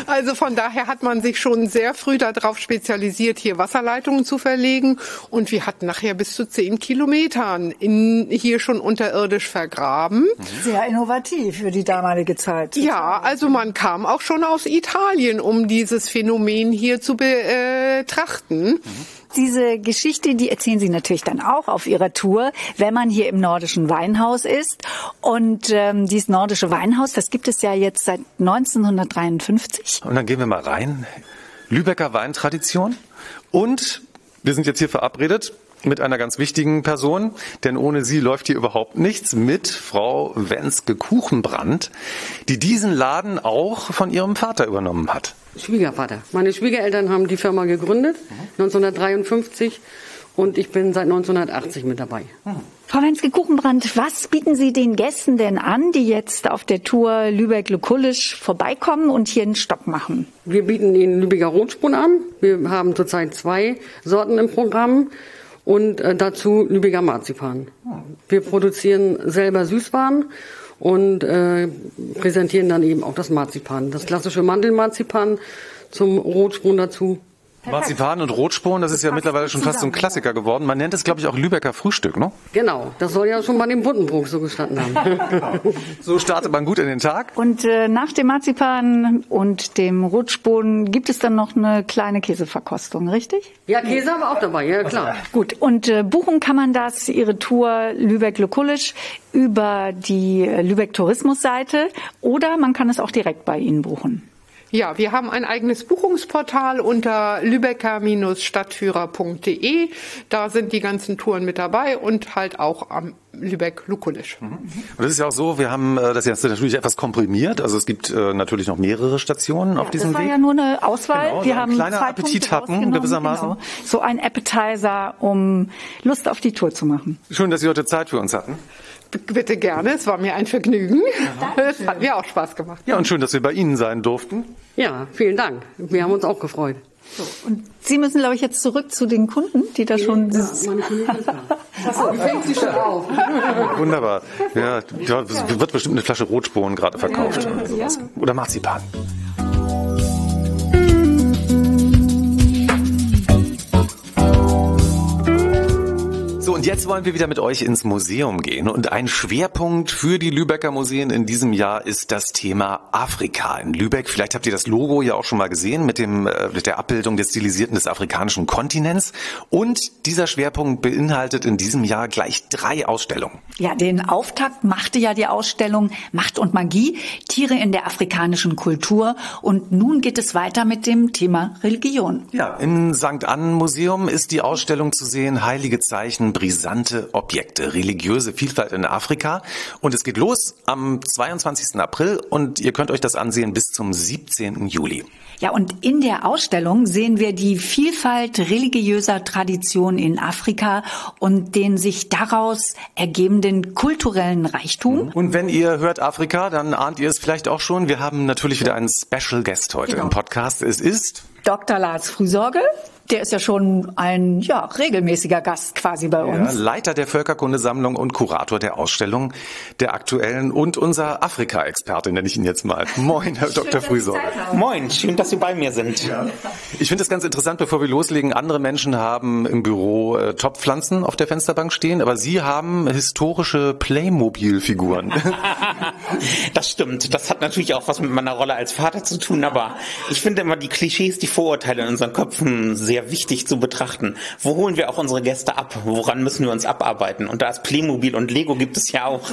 also von daher hat man sich schon sehr früh darauf spezialisiert, hier Wasserleitungen zu verlegen. Und wir hatten nachher bis zu 10 Kilometern in, hier schon unterirdisch vergraben. Sehr innovativ für die damalige Zeit. Ja, also man kam auch schon aus Italien, um dieses Phänomen hier zu betrachten. Mhm. Diese Geschichte, die erzählen Sie natürlich dann auch auf Ihrer Tour, wenn man hier im nordischen Weinhaus ist. Und ähm, dieses nordische Weinhaus, das gibt es ja jetzt seit 1953. Und dann gehen wir mal rein. Lübecker Weintradition. Und wir sind jetzt hier verabredet mit einer ganz wichtigen Person, denn ohne sie läuft hier überhaupt nichts, mit Frau Wenske Kuchenbrand, die diesen Laden auch von ihrem Vater übernommen hat. Schwiegervater. Meine Schwiegereltern haben die Firma gegründet, 1953, und ich bin seit 1980 mit dabei. Frau Wenske Kuchenbrand, was bieten Sie den Gästen denn an, die jetzt auf der Tour Lübeck-Lukullisch vorbeikommen und hier einen Stopp machen? Wir bieten Ihnen Lübecker Rotspun an. Wir haben zurzeit zwei Sorten im Programm und äh, dazu Lübecker Marzipan. Wir produzieren selber Süßwaren und äh, präsentieren dann eben auch das Marzipan. Das klassische Mandelmarzipan zum Rotspun dazu. Marzipan und Rotspon, das ist ja mittlerweile schon fast so ein Klassiker geworden. Man nennt es, glaube ich, auch Lübecker Frühstück, ne? Genau, das soll ja schon bei dem Buddenbrook so gestanden haben. So startet man gut in den Tag. Und äh, nach dem Marzipan und dem Rotspon gibt es dann noch eine kleine Käseverkostung, richtig? Ja, Käse haben wir auch dabei, ja klar. Gut, und äh, buchen kann man das, Ihre Tour Lübeck-Lukullisch, über die Lübeck Tourismusseite oder man kann es auch direkt bei Ihnen buchen. Ja, wir haben ein eigenes Buchungsportal unter lübecker-stadtführer.de. Da sind die ganzen Touren mit dabei und halt auch am Lübeck-Lukulisch. Mhm. Und das ist ja auch so, wir haben äh, das jetzt natürlich etwas komprimiert. Also es gibt äh, natürlich noch mehrere Stationen ja, auf diesem Weg. Das war ja nur eine Auswahl. Genau, wir so haben kleiner Appetit hatten gewissermaßen. Genau. So ein Appetizer, um Lust auf die Tour zu machen. Schön, dass Sie heute Zeit für uns hatten. Bitte gerne, es war mir ein Vergnügen. Es hat mir auch Spaß gemacht. Ja, und schön, dass wir bei Ihnen sein durften. Ja, vielen Dank. Wir haben uns auch gefreut. So, und Sie müssen, glaube ich, jetzt zurück zu den Kunden, die da schon. Ja, meine Achso, wie fängt sie schon auf? Wunderbar. Ja, da wird bestimmt eine Flasche Rotsporen gerade verkauft. Ja. Oder Marzipan. Und jetzt wollen wir wieder mit euch ins Museum gehen. Und ein Schwerpunkt für die Lübecker Museen in diesem Jahr ist das Thema Afrika in Lübeck. Vielleicht habt ihr das Logo ja auch schon mal gesehen mit, dem, äh, mit der Abbildung des Stilisierten des afrikanischen Kontinents. Und dieser Schwerpunkt beinhaltet in diesem Jahr gleich drei Ausstellungen. Ja, den Auftakt machte ja die Ausstellung Macht und Magie, Tiere in der afrikanischen Kultur. Und nun geht es weiter mit dem Thema Religion. Ja, im St. Annen Museum ist die Ausstellung zu sehen, Heilige Zeichen, brisante Objekte, religiöse Vielfalt in Afrika. Und es geht los am 22. April und ihr könnt euch das ansehen bis zum 17. Juli. Ja, und in der Ausstellung sehen wir die Vielfalt religiöser Traditionen in Afrika und den sich daraus ergebenden kulturellen Reichtum. Und wenn ihr hört Afrika, dann ahnt ihr es vielleicht auch schon. Wir haben natürlich wieder einen Special Guest heute genau. im Podcast. Es ist Dr. Lars Frühsorge. Der ist ja schon ein ja, regelmäßiger Gast quasi bei uns. Ja, Leiter der Völkerkundesammlung und Kurator der Ausstellung der aktuellen und unser Afrika-Experte, nenne ich ihn jetzt mal. Moin, Herr schön, Dr. Frühsorge. Moin, schön, dass Sie bei mir sind. Ja. Ich finde es ganz interessant, bevor wir loslegen, andere Menschen haben im Büro äh, Topfpflanzen auf der Fensterbank stehen, aber Sie haben historische Playmobil-Figuren. das stimmt. Das hat natürlich auch was mit meiner Rolle als Vater zu tun, aber ich finde immer die Klischees, die Vorurteile in unseren Köpfen sehr sehr wichtig zu betrachten. Wo holen wir auch unsere Gäste ab? Woran müssen wir uns abarbeiten? Und da ist Playmobil und Lego gibt es ja auch.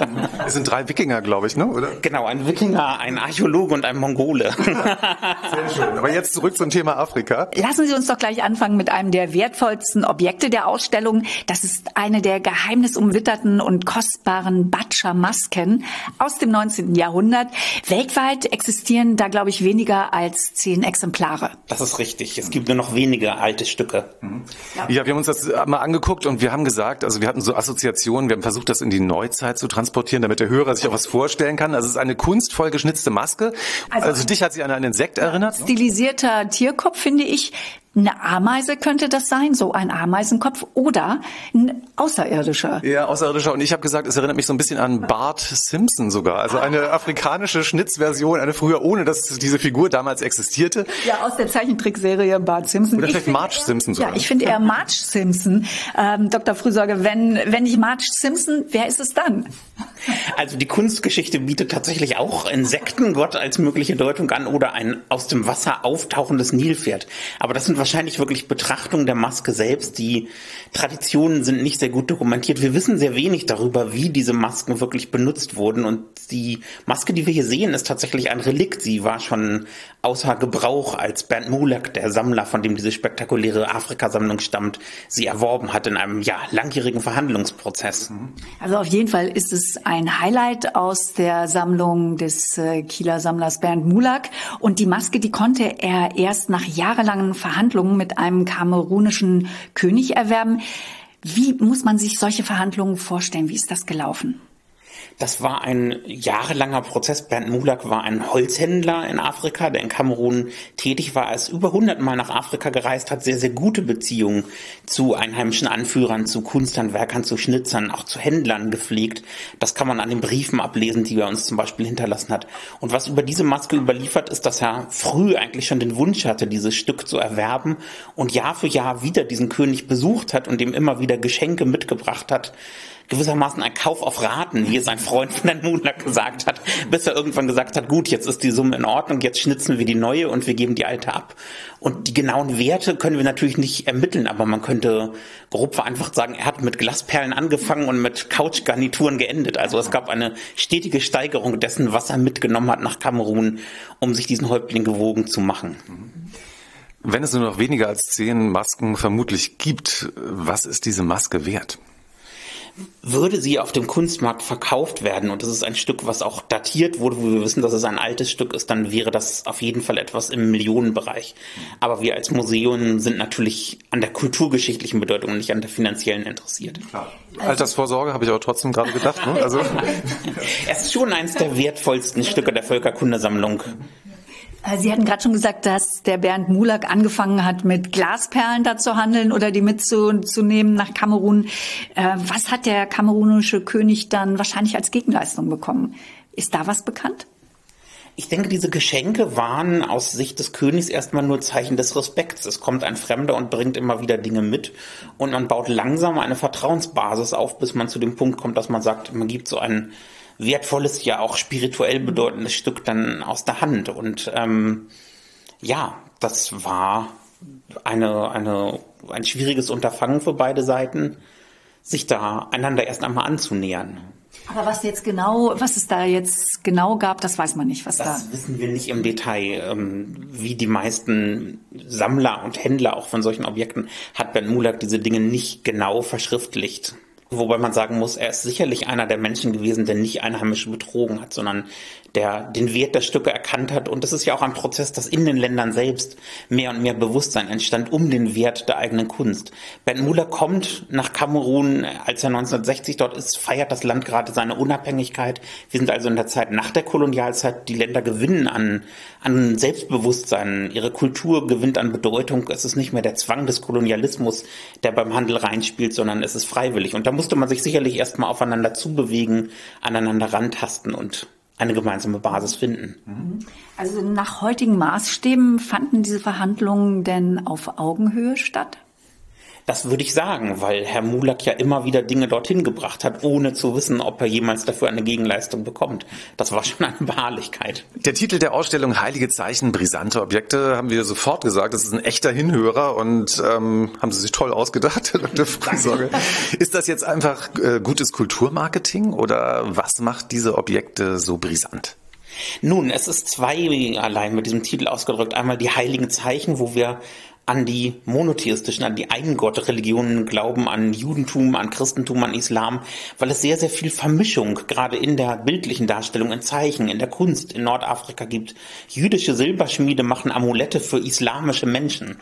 Es sind drei Wikinger, glaube ich, ne? oder? Genau, ein Wikinger, ein Archäologe und ein Mongole. Sehr schön. Aber jetzt zurück zum Thema Afrika. Lassen Sie uns doch gleich anfangen mit einem der wertvollsten Objekte der Ausstellung. Das ist eine der geheimnisumwitterten und kostbaren Batscha-Masken aus dem 19. Jahrhundert. Weltweit existieren da, glaube ich, weniger als zehn Exemplare. Das ist richtig. Es gibt nur noch wenige alte Stücke. Mhm. Ja, wir haben uns das mal angeguckt und wir haben gesagt, also wir hatten so Assoziationen, wir haben versucht, das in die Neuzeit zu transportieren, damit der Hörer sich auch was vorstellen kann. Also es ist eine kunstvoll geschnitzte Maske. Also, also dich hat sie an einen Insekt erinnert. Stilisierter Tierkopf, finde ich. Eine Ameise könnte das sein, so ein Ameisenkopf oder ein Außerirdischer. Ja, Außerirdischer. Und ich habe gesagt, es erinnert mich so ein bisschen an Bart Simpson sogar. Also eine afrikanische Schnitzversion, eine früher, ohne dass diese Figur damals existierte. Ja, aus der Zeichentrickserie Bart Simpson. Oder vielleicht Marge Simpson sogar. Ja, ich finde eher Marge Simpson. Ähm, Dr. Frühsorge, wenn, wenn nicht Marge Simpson, wer ist es dann? Also die Kunstgeschichte bietet tatsächlich auch Insektengott als mögliche Deutung an oder ein aus dem Wasser auftauchendes Nilpferd. Aber das sind wahrscheinlich wirklich Betrachtungen der Maske selbst. Die Traditionen sind nicht sehr gut dokumentiert. Wir wissen sehr wenig darüber, wie diese Masken wirklich benutzt wurden. Und die Maske, die wir hier sehen, ist tatsächlich ein Relikt. Sie war schon außer Gebrauch, als Bernd Mulak, der Sammler, von dem diese spektakuläre Afrikasammlung stammt, sie erworben hat in einem ja, langjährigen Verhandlungsprozess. Also auf jeden Fall ist es ein Highlight aus der Sammlung des äh, Kieler Sammlers Bernd Mulak. Und die Maske, die konnte er erst nach jahrelangen Verhandlungen Verhandlungen mit einem kamerunischen König erwerben. Wie muss man sich solche Verhandlungen vorstellen? Wie ist das gelaufen? Das war ein jahrelanger Prozess. Bernd Mulak war ein Holzhändler in Afrika, der in Kamerun tätig war. Er ist über 100 Mal nach Afrika gereist, hat sehr, sehr gute Beziehungen zu einheimischen Anführern, zu Kunsthandwerkern, zu Schnitzern, auch zu Händlern gepflegt. Das kann man an den Briefen ablesen, die er uns zum Beispiel hinterlassen hat. Und was über diese Maske überliefert, ist, dass er früh eigentlich schon den Wunsch hatte, dieses Stück zu erwerben und Jahr für Jahr wieder diesen König besucht hat und ihm immer wieder Geschenke mitgebracht hat gewissermaßen ein Kauf auf Raten, wie es ein Freund von Herrn Mulak gesagt hat, bis er irgendwann gesagt hat, gut, jetzt ist die Summe in Ordnung, jetzt schnitzen wir die neue und wir geben die alte ab. Und die genauen Werte können wir natürlich nicht ermitteln, aber man könnte grob vereinfacht sagen, er hat mit Glasperlen angefangen und mit Couchgarnituren geendet. Also es gab eine stetige Steigerung dessen, was er mitgenommen hat nach Kamerun, um sich diesen Häuptling gewogen zu machen. Wenn es nur noch weniger als zehn Masken vermutlich gibt, was ist diese Maske wert? Würde sie auf dem Kunstmarkt verkauft werden und das ist ein Stück, was auch datiert wurde, wo wir wissen, dass es ein altes Stück ist, dann wäre das auf jeden Fall etwas im Millionenbereich. Aber wir als Museum sind natürlich an der kulturgeschichtlichen Bedeutung und nicht an der finanziellen interessiert. Klar. Altersvorsorge habe ich aber trotzdem gerade gedacht. Ne? Also. es ist schon eines der wertvollsten Stücke der Völkerkundesammlung. Äh, Sie hatten gerade schon gesagt, dass der Bernd Mulak angefangen hat, mit Glasperlen da zu handeln oder die mitzunehmen nach Kamerun. Äh, was hat der kamerunische König dann wahrscheinlich als Gegenleistung bekommen? Ist da was bekannt? Ich denke, diese Geschenke waren aus Sicht des Königs erstmal nur Zeichen des Respekts. Es kommt ein Fremder und bringt immer wieder Dinge mit und man baut langsam eine Vertrauensbasis auf, bis man zu dem Punkt kommt, dass man sagt, man gibt so einen wertvolles, ja auch spirituell bedeutendes Stück dann aus der Hand. Und ähm, ja, das war eine, eine, ein schwieriges Unterfangen für beide Seiten, sich da einander erst einmal anzunähern. Aber was jetzt genau, was es da jetzt genau gab, das weiß man nicht, was das da. Das wissen wir nicht im Detail. Ähm, wie die meisten Sammler und Händler auch von solchen Objekten hat Ben Mulak diese Dinge nicht genau verschriftlicht. Wobei man sagen muss, er ist sicherlich einer der Menschen gewesen, der nicht Einheimische betrogen hat, sondern der den Wert der Stücke erkannt hat. Und das ist ja auch ein Prozess, dass in den Ländern selbst mehr und mehr Bewusstsein entstand um den Wert der eigenen Kunst. Bernd Muller kommt nach Kamerun, als er 1960 dort ist, feiert das Land gerade seine Unabhängigkeit. Wir sind also in der Zeit nach der Kolonialzeit. Die Länder gewinnen an, an Selbstbewusstsein. Ihre Kultur gewinnt an Bedeutung. Es ist nicht mehr der Zwang des Kolonialismus, der beim Handel reinspielt, sondern es ist freiwillig. Und da musste man sich sicherlich erstmal aufeinander zubewegen, aneinander rantasten und eine gemeinsame Basis finden. Also nach heutigen Maßstäben fanden diese Verhandlungen denn auf Augenhöhe statt? Das würde ich sagen, weil Herr Mulak ja immer wieder Dinge dorthin gebracht hat, ohne zu wissen, ob er jemals dafür eine Gegenleistung bekommt. Das war schon eine Beharrlichkeit. Der Titel der Ausstellung Heilige Zeichen, brisante Objekte, haben wir sofort gesagt, das ist ein echter Hinhörer und ähm, haben Sie sich toll ausgedacht, Dr. Frisorge. Ist das jetzt einfach äh, gutes Kulturmarketing oder was macht diese Objekte so brisant? Nun, es ist zwei allein mit diesem Titel ausgedrückt. Einmal die heiligen Zeichen, wo wir an die monotheistischen, an die Eingottreligionen glauben, an Judentum, an Christentum, an Islam, weil es sehr, sehr viel Vermischung gerade in der bildlichen Darstellung, in Zeichen, in der Kunst in Nordafrika gibt. Jüdische Silberschmiede machen Amulette für islamische Menschen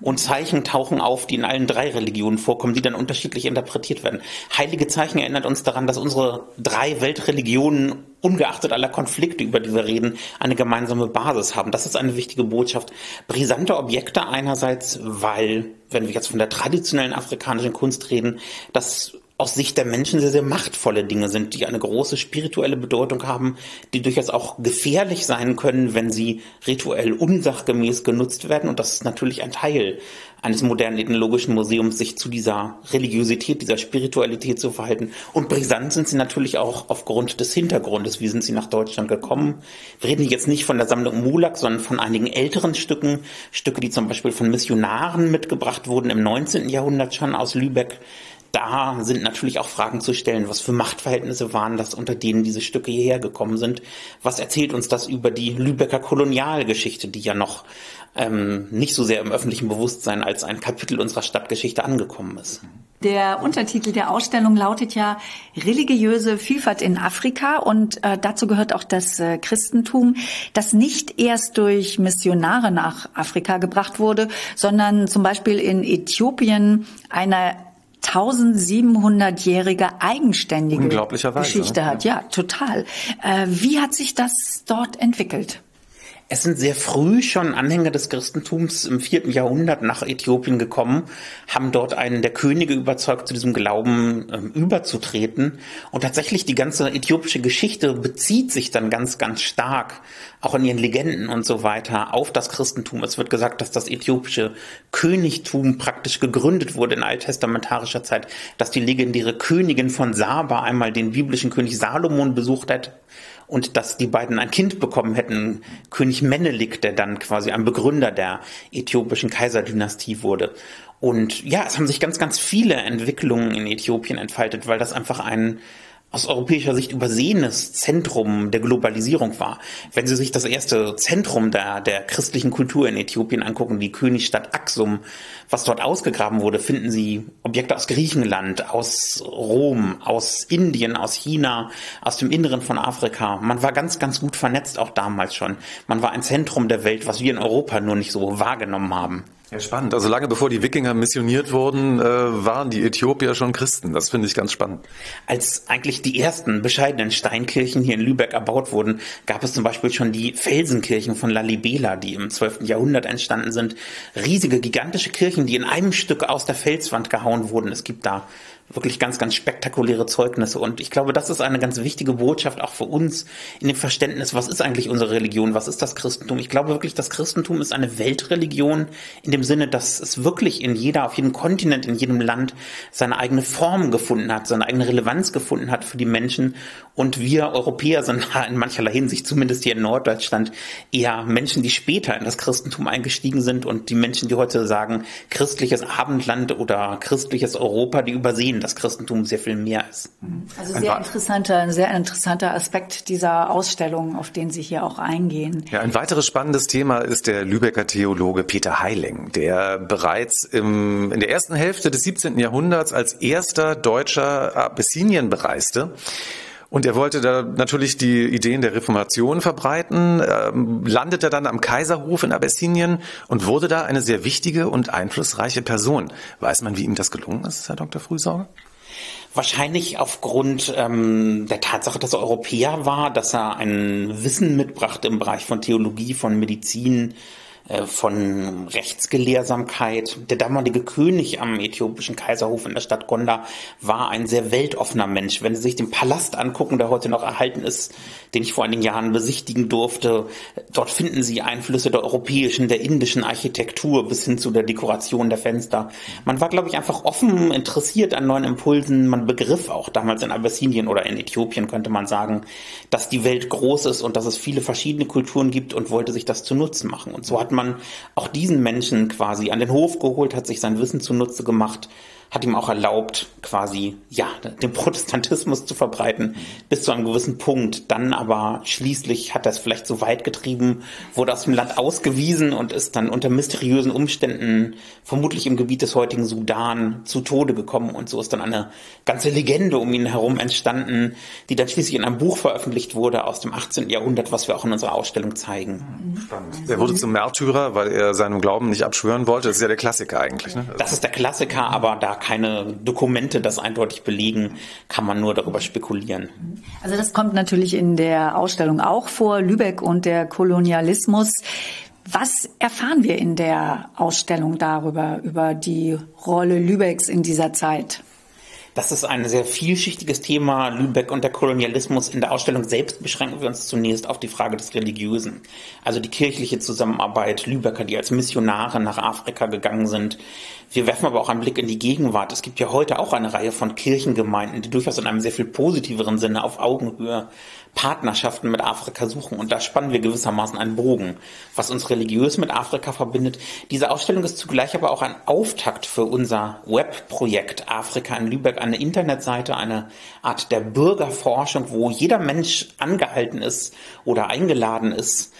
und Zeichen tauchen auf, die in allen drei Religionen vorkommen, die dann unterschiedlich interpretiert werden. Heilige Zeichen erinnert uns daran, dass unsere drei Weltreligionen ungeachtet aller Konflikte, über die wir reden, eine gemeinsame Basis haben. Das ist eine wichtige Botschaft. Brisante Objekte einerseits, weil, wenn wir jetzt von der traditionellen afrikanischen Kunst reden, das aus Sicht der Menschen sehr, sehr machtvolle Dinge sind, die eine große spirituelle Bedeutung haben, die durchaus auch gefährlich sein können, wenn sie rituell unsachgemäß genutzt werden. Und das ist natürlich ein Teil eines modernen ethnologischen Museums, sich zu dieser Religiosität, dieser Spiritualität zu verhalten. Und brisant sind sie natürlich auch aufgrund des Hintergrundes. Wie sind sie nach Deutschland gekommen? Wir reden jetzt nicht von der Sammlung Mulak, sondern von einigen älteren Stücken. Stücke, die zum Beispiel von Missionaren mitgebracht wurden im 19. Jahrhundert schon aus Lübeck da sind natürlich auch Fragen zu stellen, was für Machtverhältnisse waren das, unter denen diese Stücke hierher gekommen sind. Was erzählt uns das über die Lübecker Kolonialgeschichte, die ja noch ähm, nicht so sehr im öffentlichen Bewusstsein als ein Kapitel unserer Stadtgeschichte angekommen ist? Der Untertitel der Ausstellung lautet ja Religiöse Vielfalt in Afrika und äh, dazu gehört auch das äh, Christentum, das nicht erst durch Missionare nach Afrika gebracht wurde, sondern zum Beispiel in Äthiopien einer 1700-jährige eigenständige Geschichte ne? hat. Ja, total. Äh, wie hat sich das dort entwickelt? Es sind sehr früh schon Anhänger des Christentums im vierten Jahrhundert nach Äthiopien gekommen, haben dort einen der Könige überzeugt, zu diesem Glauben ähm, überzutreten. Und tatsächlich die ganze äthiopische Geschichte bezieht sich dann ganz, ganz stark, auch in ihren Legenden und so weiter, auf das Christentum. Es wird gesagt, dass das äthiopische Königtum praktisch gegründet wurde in alttestamentarischer Zeit, dass die legendäre Königin von Saba einmal den biblischen König Salomon besucht hat und dass die beiden ein Kind bekommen hätten, König Menelik, der dann quasi ein Begründer der äthiopischen Kaiserdynastie wurde. Und ja, es haben sich ganz, ganz viele Entwicklungen in Äthiopien entfaltet, weil das einfach ein aus europäischer Sicht übersehenes Zentrum der Globalisierung war. Wenn Sie sich das erste Zentrum der, der christlichen Kultur in Äthiopien angucken, die Königsstadt Aksum, was dort ausgegraben wurde, finden Sie Objekte aus Griechenland, aus Rom, aus Indien, aus China, aus dem Inneren von Afrika. Man war ganz, ganz gut vernetzt auch damals schon. Man war ein Zentrum der Welt, was wir in Europa nur nicht so wahrgenommen haben. Ja, spannend. Also lange bevor die Wikinger missioniert wurden, äh, waren die Äthiopier schon Christen. Das finde ich ganz spannend. Als eigentlich die ersten bescheidenen Steinkirchen hier in Lübeck erbaut wurden, gab es zum Beispiel schon die Felsenkirchen von Lalibela, die im 12. Jahrhundert entstanden sind. Riesige, gigantische Kirchen, die in einem Stück aus der Felswand gehauen wurden. Es gibt da wirklich ganz, ganz spektakuläre Zeugnisse. Und ich glaube, das ist eine ganz wichtige Botschaft auch für uns in dem Verständnis, was ist eigentlich unsere Religion, was ist das Christentum. Ich glaube wirklich, das Christentum ist eine Weltreligion in dem Sinne, dass es wirklich in jeder, auf jedem Kontinent, in jedem Land seine eigene Form gefunden hat, seine eigene Relevanz gefunden hat für die Menschen. Und wir Europäer sind in mancherlei Hinsicht, zumindest hier in Norddeutschland, eher Menschen, die später in das Christentum eingestiegen sind und die Menschen, die heute sagen, christliches Abendland oder christliches Europa, die übersehen das Christentum sehr viel mehr ist. Also sehr interessanter, ein sehr interessanter Aspekt dieser Ausstellung, auf den Sie hier auch eingehen. Ja, ein weiteres spannendes Thema ist der Lübecker Theologe Peter Heiling, der bereits im, in der ersten Hälfte des 17. Jahrhunderts als erster Deutscher Abessinien bereiste. Und er wollte da natürlich die Ideen der Reformation verbreiten, ähm, landete dann am Kaiserhof in Abessinien und wurde da eine sehr wichtige und einflussreiche Person. Weiß man, wie ihm das gelungen ist, Herr Dr. Frühsauger? Wahrscheinlich aufgrund ähm, der Tatsache, dass er Europäer war, dass er ein Wissen mitbrachte im Bereich von Theologie, von Medizin, von Rechtsgelehrsamkeit. Der damalige König am äthiopischen Kaiserhof in der Stadt Gondar war ein sehr weltoffener Mensch. Wenn Sie sich den Palast angucken, der heute noch erhalten ist, den ich vor einigen Jahren besichtigen durfte, dort finden Sie Einflüsse der europäischen, der indischen Architektur bis hin zu der Dekoration der Fenster. Man war, glaube ich, einfach offen, interessiert an neuen Impulsen. Man begriff auch damals in Abessinien oder in Äthiopien, könnte man sagen, dass die Welt groß ist und dass es viele verschiedene Kulturen gibt und wollte sich das zu Nutzen machen. Und so hat man auch diesen Menschen quasi an den Hof geholt, hat sich sein Wissen zunutze gemacht hat ihm auch erlaubt, quasi, ja, den Protestantismus zu verbreiten, bis zu einem gewissen Punkt. Dann aber schließlich hat er es vielleicht so weit getrieben, wurde aus dem Land ausgewiesen und ist dann unter mysteriösen Umständen, vermutlich im Gebiet des heutigen Sudan, zu Tode gekommen. Und so ist dann eine ganze Legende um ihn herum entstanden, die dann schließlich in einem Buch veröffentlicht wurde aus dem 18. Jahrhundert, was wir auch in unserer Ausstellung zeigen. Spannend. Er wurde zum Märtyrer, weil er seinem Glauben nicht abschwören wollte. Das ist ja der Klassiker eigentlich. Ne? Das ist der Klassiker, aber da keine Dokumente das eindeutig belegen, kann man nur darüber spekulieren. Also das kommt natürlich in der Ausstellung auch vor, Lübeck und der Kolonialismus. Was erfahren wir in der Ausstellung darüber, über die Rolle Lübecks in dieser Zeit? Das ist ein sehr vielschichtiges Thema, Lübeck und der Kolonialismus. In der Ausstellung selbst beschränken wir uns zunächst auf die Frage des Religiösen. Also die kirchliche Zusammenarbeit Lübecker, die als Missionare nach Afrika gegangen sind. Wir werfen aber auch einen Blick in die Gegenwart. Es gibt ja heute auch eine Reihe von Kirchengemeinden, die durchaus in einem sehr viel positiveren Sinne auf Augenhöhe Partnerschaften mit Afrika suchen. Und da spannen wir gewissermaßen einen Bogen, was uns religiös mit Afrika verbindet. Diese Ausstellung ist zugleich aber auch ein Auftakt für unser Webprojekt Afrika in Lübeck, eine Internetseite, eine Art der Bürgerforschung, wo jeder Mensch angehalten ist oder eingeladen ist,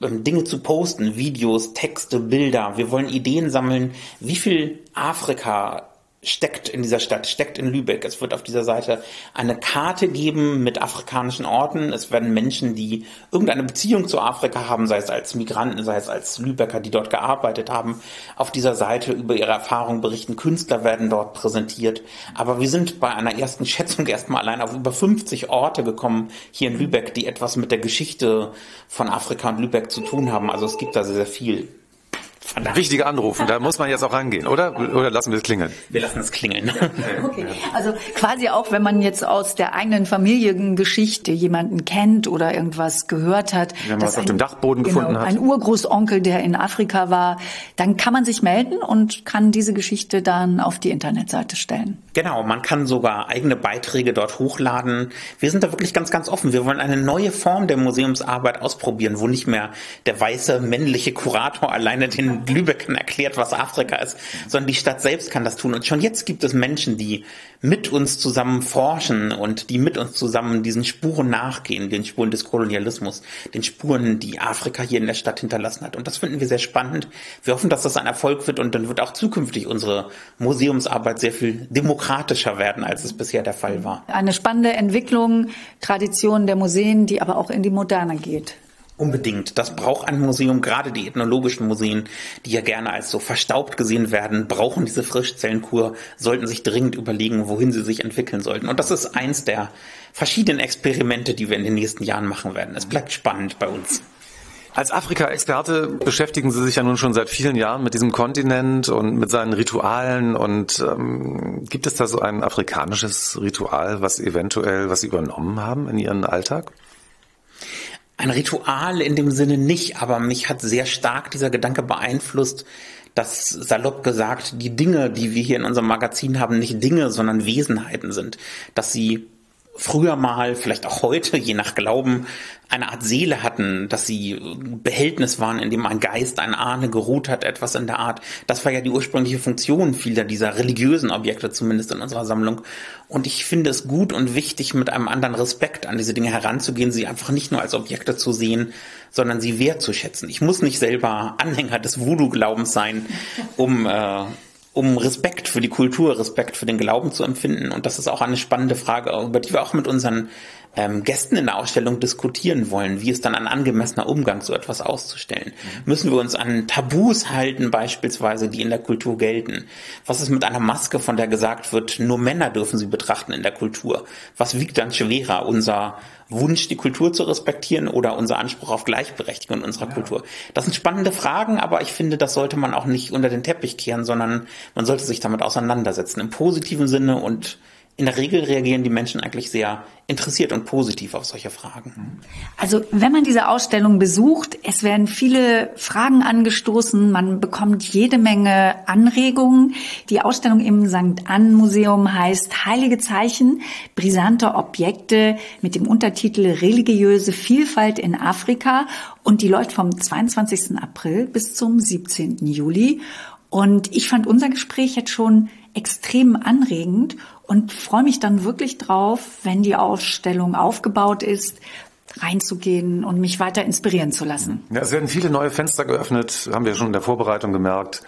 Dinge zu posten, Videos, Texte, Bilder. Wir wollen Ideen sammeln, wie viel Afrika steckt in dieser Stadt, steckt in Lübeck. Es wird auf dieser Seite eine Karte geben mit afrikanischen Orten. Es werden Menschen, die irgendeine Beziehung zu Afrika haben, sei es als Migranten, sei es als Lübecker, die dort gearbeitet haben, auf dieser Seite über ihre Erfahrungen berichten. Künstler werden dort präsentiert. Aber wir sind bei einer ersten Schätzung erstmal allein auf über 50 Orte gekommen hier in Lübeck, die etwas mit der Geschichte von Afrika und Lübeck zu tun haben. Also es gibt da sehr, sehr viel. Wichtiger Anruf, und da muss man jetzt auch rangehen, oder? Oder lassen wir es klingeln? Wir lassen es klingeln. Okay. Also quasi auch, wenn man jetzt aus der eigenen Familiengeschichte jemanden kennt oder irgendwas gehört hat. Wenn man was auf dem Dachboden genau, gefunden hat. Ein Urgroßonkel, der in Afrika war, dann kann man sich melden und kann diese Geschichte dann auf die Internetseite stellen. Genau, man kann sogar eigene Beiträge dort hochladen. Wir sind da wirklich ganz, ganz offen. Wir wollen eine neue Form der Museumsarbeit ausprobieren, wo nicht mehr der weiße männliche Kurator alleine den Lübeckern erklärt, was Afrika ist, sondern die Stadt selbst kann das tun. Und schon jetzt gibt es Menschen, die mit uns zusammen forschen und die mit uns zusammen diesen Spuren nachgehen, den Spuren des Kolonialismus, den Spuren, die Afrika hier in der Stadt hinterlassen hat. Und das finden wir sehr spannend. Wir hoffen, dass das ein Erfolg wird und dann wird auch zukünftig unsere Museumsarbeit sehr viel demokratischer werden, als es bisher der Fall war. Eine spannende Entwicklung, Tradition der Museen, die aber auch in die Moderne geht. Unbedingt. Das braucht ein Museum. Gerade die ethnologischen Museen, die ja gerne als so verstaubt gesehen werden, brauchen diese Frischzellenkur, sollten sich dringend überlegen, wohin sie sich entwickeln sollten. Und das ist eins der verschiedenen Experimente, die wir in den nächsten Jahren machen werden. Es bleibt spannend bei uns. Als Afrika-Experte beschäftigen Sie sich ja nun schon seit vielen Jahren mit diesem Kontinent und mit seinen Ritualen. Und ähm, gibt es da so ein afrikanisches Ritual, was eventuell, was Sie übernommen haben in Ihren Alltag? Ein Ritual in dem Sinne nicht, aber mich hat sehr stark dieser Gedanke beeinflusst, dass salopp gesagt die Dinge, die wir hier in unserem Magazin haben, nicht Dinge, sondern Wesenheiten sind. Dass sie früher mal, vielleicht auch heute, je nach Glauben, eine Art Seele hatten, dass sie Behältnis waren, in dem ein Geist, ein Ahne geruht hat, etwas in der Art. Das war ja die ursprüngliche Funktion vieler dieser religiösen Objekte, zumindest in unserer Sammlung. Und ich finde es gut und wichtig, mit einem anderen Respekt an diese Dinge heranzugehen, sie einfach nicht nur als Objekte zu sehen, sondern sie wertzuschätzen. Ich muss nicht selber Anhänger des Voodoo-Glaubens sein, um äh, um Respekt für die Kultur, Respekt für den Glauben zu empfinden. Und das ist auch eine spannende Frage, über die wir auch mit unseren ähm, Gästen in der Ausstellung diskutieren wollen, wie ist dann ein angemessener Umgang, so etwas auszustellen. Mhm. Müssen wir uns an Tabus halten, beispielsweise, die in der Kultur gelten? Was ist mit einer Maske, von der gesagt wird, nur Männer dürfen sie betrachten in der Kultur? Was wiegt dann schwerer, unser Wunsch, die Kultur zu respektieren oder unser Anspruch auf Gleichberechtigung in unserer ja. Kultur? Das sind spannende Fragen, aber ich finde, das sollte man auch nicht unter den Teppich kehren, sondern man sollte sich damit auseinandersetzen, im positiven Sinne und in der Regel reagieren die Menschen eigentlich sehr interessiert und positiv auf solche Fragen. Also wenn man diese Ausstellung besucht, es werden viele Fragen angestoßen, man bekommt jede Menge Anregungen. Die Ausstellung im St. Ann Museum heißt Heilige Zeichen, brisante Objekte mit dem Untertitel Religiöse Vielfalt in Afrika und die läuft vom 22. April bis zum 17. Juli. Und ich fand unser Gespräch jetzt schon extrem anregend und freue mich dann wirklich drauf, wenn die Ausstellung aufgebaut ist, reinzugehen und mich weiter inspirieren zu lassen. Ja, es werden viele neue Fenster geöffnet, haben wir schon in der Vorbereitung gemerkt.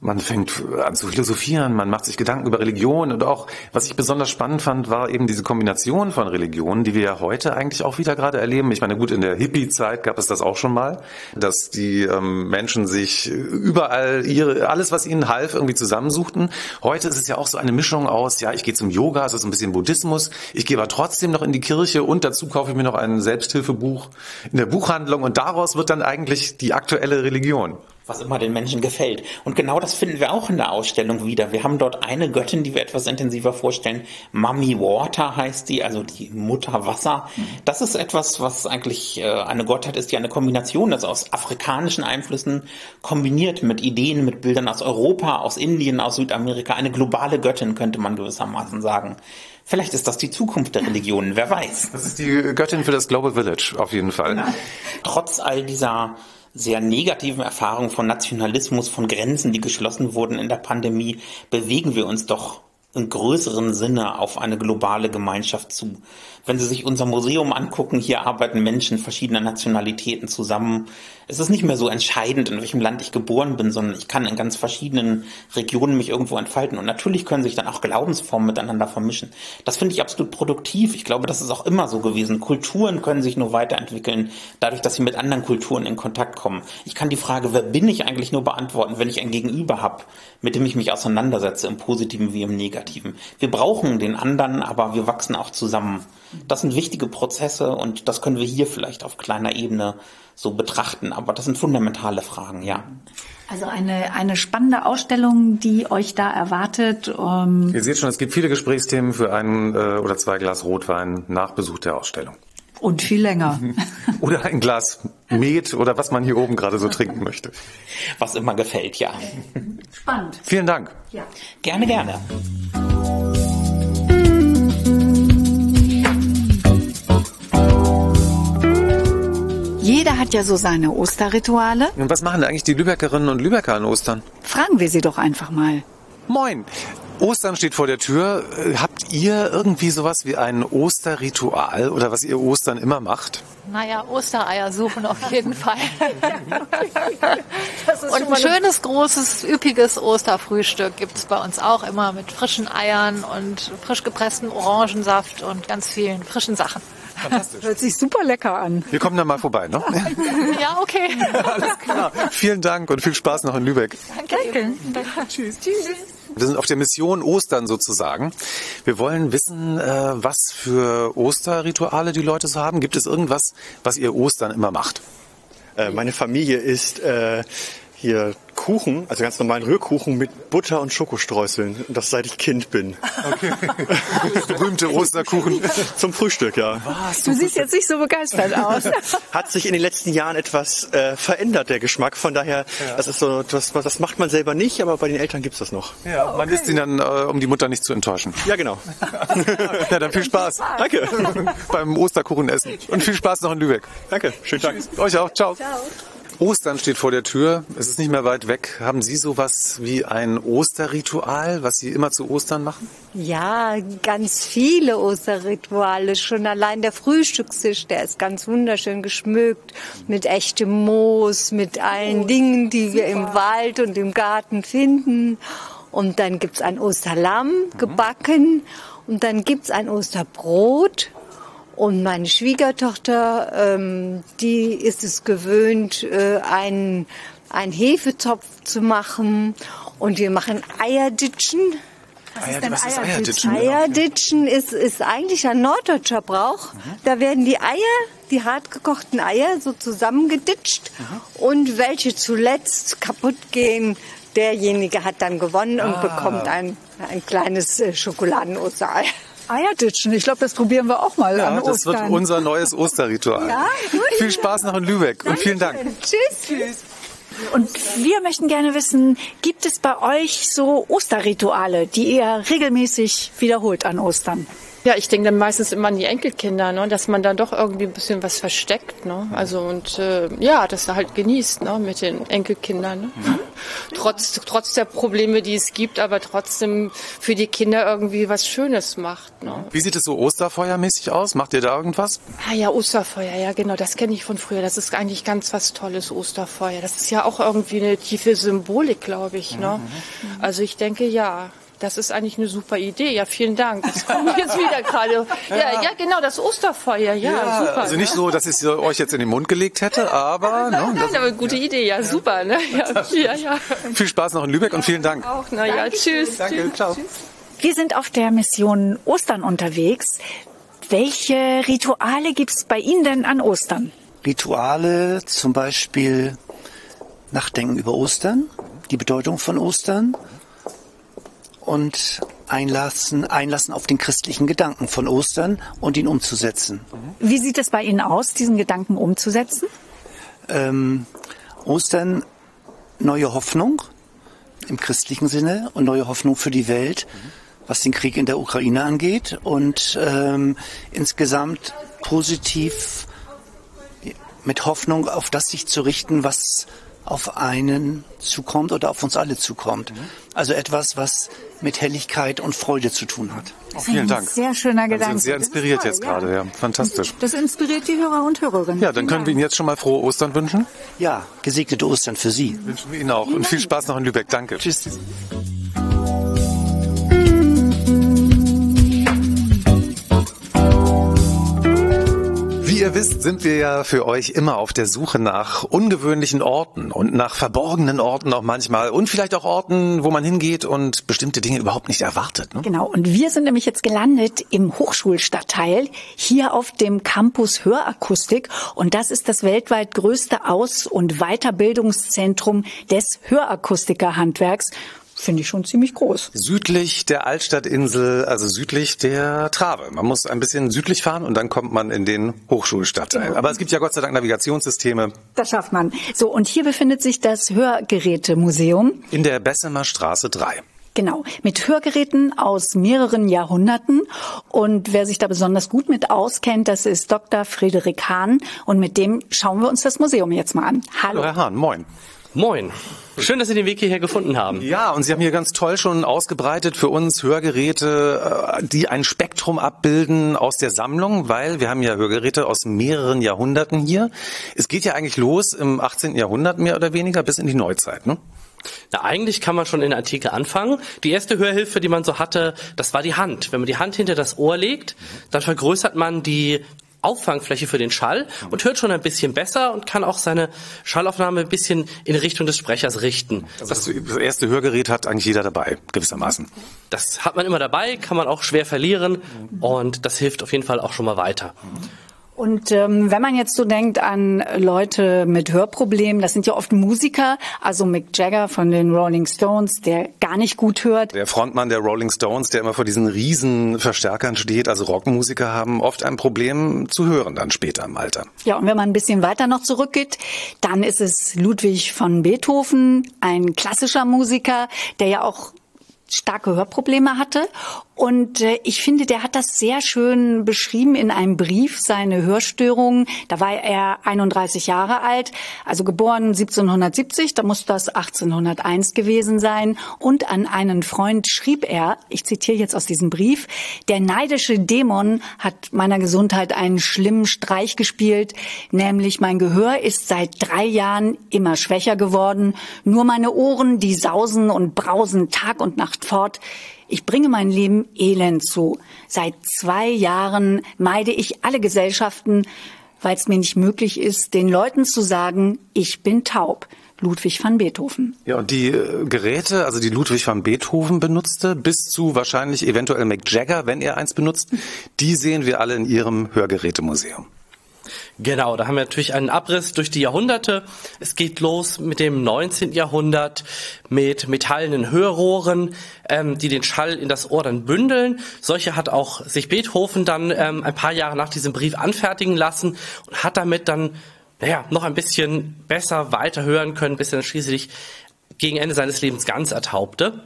Man fängt an zu philosophieren, man macht sich Gedanken über Religion und auch, was ich besonders spannend fand, war eben diese Kombination von Religionen, die wir ja heute eigentlich auch wieder gerade erleben. Ich meine, gut, in der Hippie-Zeit gab es das auch schon mal, dass die ähm, Menschen sich überall ihre, alles, was ihnen half, irgendwie zusammensuchten. Heute ist es ja auch so eine Mischung aus, ja, ich gehe zum Yoga, also so ein bisschen Buddhismus, ich gehe aber trotzdem noch in die Kirche und dazu kaufe ich mir noch ein Selbsthilfebuch in der Buchhandlung und daraus wird dann eigentlich die aktuelle Religion was immer den Menschen gefällt. Und genau das finden wir auch in der Ausstellung wieder. Wir haben dort eine Göttin, die wir etwas intensiver vorstellen. Mummy Water heißt die, also die Mutter Wasser. Das ist etwas, was eigentlich äh, eine Gottheit ist, die eine Kombination ist aus afrikanischen Einflüssen kombiniert mit Ideen, mit Bildern aus Europa, aus Indien, aus Südamerika. Eine globale Göttin könnte man gewissermaßen sagen. Vielleicht ist das die Zukunft der Religionen, wer weiß. Das ist die Göttin für das Global Village, auf jeden Fall. Ja. Trotz all dieser sehr negativen Erfahrungen von Nationalismus, von Grenzen, die geschlossen wurden in der Pandemie, bewegen wir uns doch im größeren Sinne auf eine globale Gemeinschaft zu. Wenn Sie sich unser Museum angucken, hier arbeiten Menschen verschiedener Nationalitäten zusammen. Es ist nicht mehr so entscheidend, in welchem Land ich geboren bin, sondern ich kann in ganz verschiedenen Regionen mich irgendwo entfalten. Und natürlich können sich dann auch Glaubensformen miteinander vermischen. Das finde ich absolut produktiv. Ich glaube, das ist auch immer so gewesen. Kulturen können sich nur weiterentwickeln, dadurch, dass sie mit anderen Kulturen in Kontakt kommen. Ich kann die Frage, wer bin ich eigentlich nur beantworten, wenn ich ein Gegenüber habe, mit dem ich mich auseinandersetze, im Positiven wie im Negativen. Wir brauchen den anderen, aber wir wachsen auch zusammen. Das sind wichtige Prozesse und das können wir hier vielleicht auf kleiner Ebene so betrachten. Aber das sind fundamentale Fragen, ja. Also eine, eine spannende Ausstellung, die euch da erwartet. Um Ihr seht schon, es gibt viele Gesprächsthemen für ein äh, oder zwei Glas Rotwein nach Besuch der Ausstellung. Und viel länger. Oder ein Glas Met oder was man hier oben gerade so trinken möchte. Was immer gefällt, ja. Spannend. Vielen Dank. Ja. Gerne, gerne. Jeder hat ja so seine Osterrituale. Und was machen eigentlich die Lübeckerinnen und Lübecker an Ostern? Fragen wir sie doch einfach mal. Moin. Ostern steht vor der Tür. Äh, habt ihr irgendwie sowas wie ein Osterritual oder was ihr Ostern immer macht? Naja, Ostereier suchen auf jeden Fall. und ein schönes, großes, üppiges Osterfrühstück gibt es bei uns auch immer mit frischen Eiern und frisch gepresstem Orangensaft und ganz vielen frischen Sachen. Fantastisch. Hört sich super lecker an. Wir kommen dann mal vorbei, ne? ja, okay. Alles klar. Vielen Dank und viel Spaß noch in Lübeck. Danke. Danke. Tschüss. Tschüss. Wir sind auf der Mission Ostern sozusagen. Wir wollen wissen, äh, was für Osterrituale die Leute so haben. Gibt es irgendwas, was ihr Ostern immer macht? Äh, meine Familie isst äh, hier Kuchen, also ganz normalen Rührkuchen mit Butter und Schokostreuseln. Und das seit ich Kind bin. Okay. berühmte Osterkuchen. Zum Frühstück, ja. Was? Du siehst jetzt nicht so begeistert aus. Hat sich in den letzten Jahren etwas äh, verändert, der Geschmack. Von daher, ja. das ist so, das, das macht man selber nicht, aber bei den Eltern gibt's das noch. Ja, man isst ihn dann, äh, um die Mutter nicht zu enttäuschen. Ja, genau. ja, dann viel Spaß. Danke. Beim Osterkuchen essen. Und viel Spaß noch in Lübeck. Danke. Schönen Tag. Euch auch. Ciao. Ciao. Ostern steht vor der Tür. Es ist nicht mehr weit weg. Haben Sie sowas wie ein Osterritual, was Sie immer zu Ostern machen? Ja, ganz viele Osterrituale. Schon allein der Frühstückstisch, der ist ganz wunderschön geschmückt mit echtem Moos, mit allen oh, Dingen, die super. wir im Wald und im Garten finden. Und dann gibt's ein Osterlamm gebacken. Und dann gibt's ein Osterbrot und meine Schwiegertochter, ähm, die ist es gewöhnt, äh, einen, einen Hefetopf zu machen. Und wir machen Eierditschen. Was ist denn Eierditschen? Eierditschen ist, ist eigentlich ein norddeutscher Brauch. Mhm. Da werden die Eier, die hartgekochten Eier, so zusammengeditscht. Mhm. Und welche zuletzt kaputt gehen, derjenige hat dann gewonnen ah. und bekommt ein, ein kleines äh, Schokoladen-Osterei. Eierditschen. Ich glaube, das probieren wir auch mal ja, an Das wird unser neues Osterritual. Ja. Viel Spaß noch in Lübeck Dankeschön. und vielen Dank. Tschüss. Tschüss. Und wir möchten gerne wissen, gibt es bei euch so Osterrituale, die ihr regelmäßig wiederholt an Ostern? Ja, ich denke dann meistens immer an die Enkelkinder, ne? dass man dann doch irgendwie ein bisschen was versteckt. Ne? Also und äh, ja, dass er halt genießt ne? mit den Enkelkindern. Ne? Mhm. Trotz, trotz der Probleme, die es gibt, aber trotzdem für die Kinder irgendwie was Schönes macht. Ne? Wie sieht es so Osterfeuermäßig aus? Macht ihr da irgendwas? Ah ja, Osterfeuer, ja genau, das kenne ich von früher. Das ist eigentlich ganz was Tolles, Osterfeuer. Das ist ja auch irgendwie eine tiefe Symbolik, glaube ich. Ne? Mhm. Also ich denke ja. Das ist eigentlich eine super Idee. Ja, vielen Dank. Das kommt jetzt wieder gerade. Ja, ja, ja, genau, das Osterfeuer. Ja, ja, super. Also nicht so, dass ich es euch jetzt in den Mund gelegt hätte, aber. Nein, ne, nein, aber gute Idee. Ja, super. Ne? Ja, ja, ja. Viel Spaß noch in Lübeck und vielen Dank. Auch, na ja, tschüss. Danke, tschüss. ciao. Wir sind auf der Mission Ostern unterwegs. Welche Rituale gibt es bei Ihnen denn an Ostern? Rituale, zum Beispiel Nachdenken über Ostern, die Bedeutung von Ostern, und einlassen, einlassen auf den christlichen Gedanken von Ostern und ihn umzusetzen. Wie sieht es bei Ihnen aus, diesen Gedanken umzusetzen? Ähm, Ostern, neue Hoffnung im christlichen Sinne und neue Hoffnung für die Welt, was den Krieg in der Ukraine angeht und ähm, insgesamt positiv mit Hoffnung auf das sich zu richten, was auf einen zukommt oder auf uns alle zukommt. Also etwas, was mit Helligkeit und Freude zu tun hat. Oh, vielen Dank. Sehr schöner Gedanke. Wir sind sehr inspiriert toll, jetzt ja. gerade, ja. Fantastisch. Das inspiriert die Hörer und Hörerinnen. Ja, dann können wir Ihnen jetzt schon mal frohe Ostern wünschen. Ja, gesegnete Ostern für Sie. Wünschen wir Ihnen auch. Und viel Spaß noch in Lübeck. Danke. Tschüss. Wie ihr wisst, sind wir ja für euch immer auf der Suche nach ungewöhnlichen Orten und nach verborgenen Orten auch manchmal und vielleicht auch Orten, wo man hingeht und bestimmte Dinge überhaupt nicht erwartet. Ne? Genau, und wir sind nämlich jetzt gelandet im Hochschulstadtteil hier auf dem Campus Hörakustik und das ist das weltweit größte Aus- und Weiterbildungszentrum des Hörakustikerhandwerks finde ich schon ziemlich groß. Südlich der Altstadtinsel, also südlich der Trave. Man muss ein bisschen südlich fahren und dann kommt man in den Hochschulstadtteil. Genau. Aber es gibt ja Gott sei Dank Navigationssysteme. Das schafft man. So, und hier befindet sich das Hörgerätemuseum. In der Bessemer Straße 3. Genau, mit Hörgeräten aus mehreren Jahrhunderten. Und wer sich da besonders gut mit auskennt, das ist Dr. Frederik Hahn. Und mit dem schauen wir uns das Museum jetzt mal an. Hallo. Hallo Herr Hahn, moin. Moin. Schön, dass Sie den Weg hierher gefunden haben. Ja, und Sie haben hier ganz toll schon ausgebreitet für uns Hörgeräte, äh, die ein Spektrum abbilden aus der Sammlung, weil wir haben ja Hörgeräte aus mehreren Jahrhunderten hier. Es geht ja eigentlich los im 18. Jahrhundert mehr oder weniger bis in die Neuzeit, ne? Na, eigentlich kann man schon in der Antike anfangen. Die erste Hörhilfe, die man so hatte, das war die Hand. Wenn man die Hand hinter das Ohr legt, dann vergrößert man die Auffangfläche für den Schall und hört schon ein bisschen besser und kann auch seine Schallaufnahme ein bisschen in Richtung des Sprechers richten. Also das, das erste Hörgerät hat eigentlich jeder dabei, gewissermaßen. Das hat man immer dabei, kann man auch schwer verlieren und das hilft auf jeden Fall auch schon mal weiter. Und ähm, wenn man jetzt so denkt an Leute mit Hörproblemen, das sind ja oft Musiker, also Mick Jagger von den Rolling Stones, der gar nicht gut hört. Der Frontmann der Rolling Stones, der immer vor diesen riesen Verstärkern steht, also Rockmusiker haben oft ein Problem zu hören dann später im Alter. Ja, und wenn man ein bisschen weiter noch zurückgeht, dann ist es Ludwig von Beethoven, ein klassischer Musiker, der ja auch starke Hörprobleme hatte und äh, ich finde, der hat das sehr schön beschrieben in einem Brief, seine Hörstörungen. Da war er 31 Jahre alt, also geboren 1770, da muss das 1801 gewesen sein. Und an einen Freund schrieb er, ich zitiere jetzt aus diesem Brief, der neidische Dämon hat meiner Gesundheit einen schlimmen Streich gespielt, nämlich mein Gehör ist seit drei Jahren immer schwächer geworden, nur meine Ohren, die sausen und brausen Tag und Nacht fort. Ich bringe mein Leben elend zu. Seit zwei Jahren meide ich alle Gesellschaften, weil es mir nicht möglich ist, den Leuten zu sagen, ich bin taub. Ludwig van Beethoven. Ja, und die äh, Geräte, also die Ludwig van Beethoven benutzte, bis zu wahrscheinlich eventuell Mick Jagger, wenn er eins benutzt, die sehen wir alle in ihrem Hörgerätemuseum. Genau, da haben wir natürlich einen Abriss durch die Jahrhunderte. Es geht los mit dem 19. Jahrhundert mit metallenen Hörrohren, ähm, die den Schall in das Ohr dann bündeln. Solche hat auch sich Beethoven dann ähm, ein paar Jahre nach diesem Brief anfertigen lassen und hat damit dann naja, noch ein bisschen besser weiterhören können, bis er dann schließlich gegen Ende seines Lebens ganz ertaubte.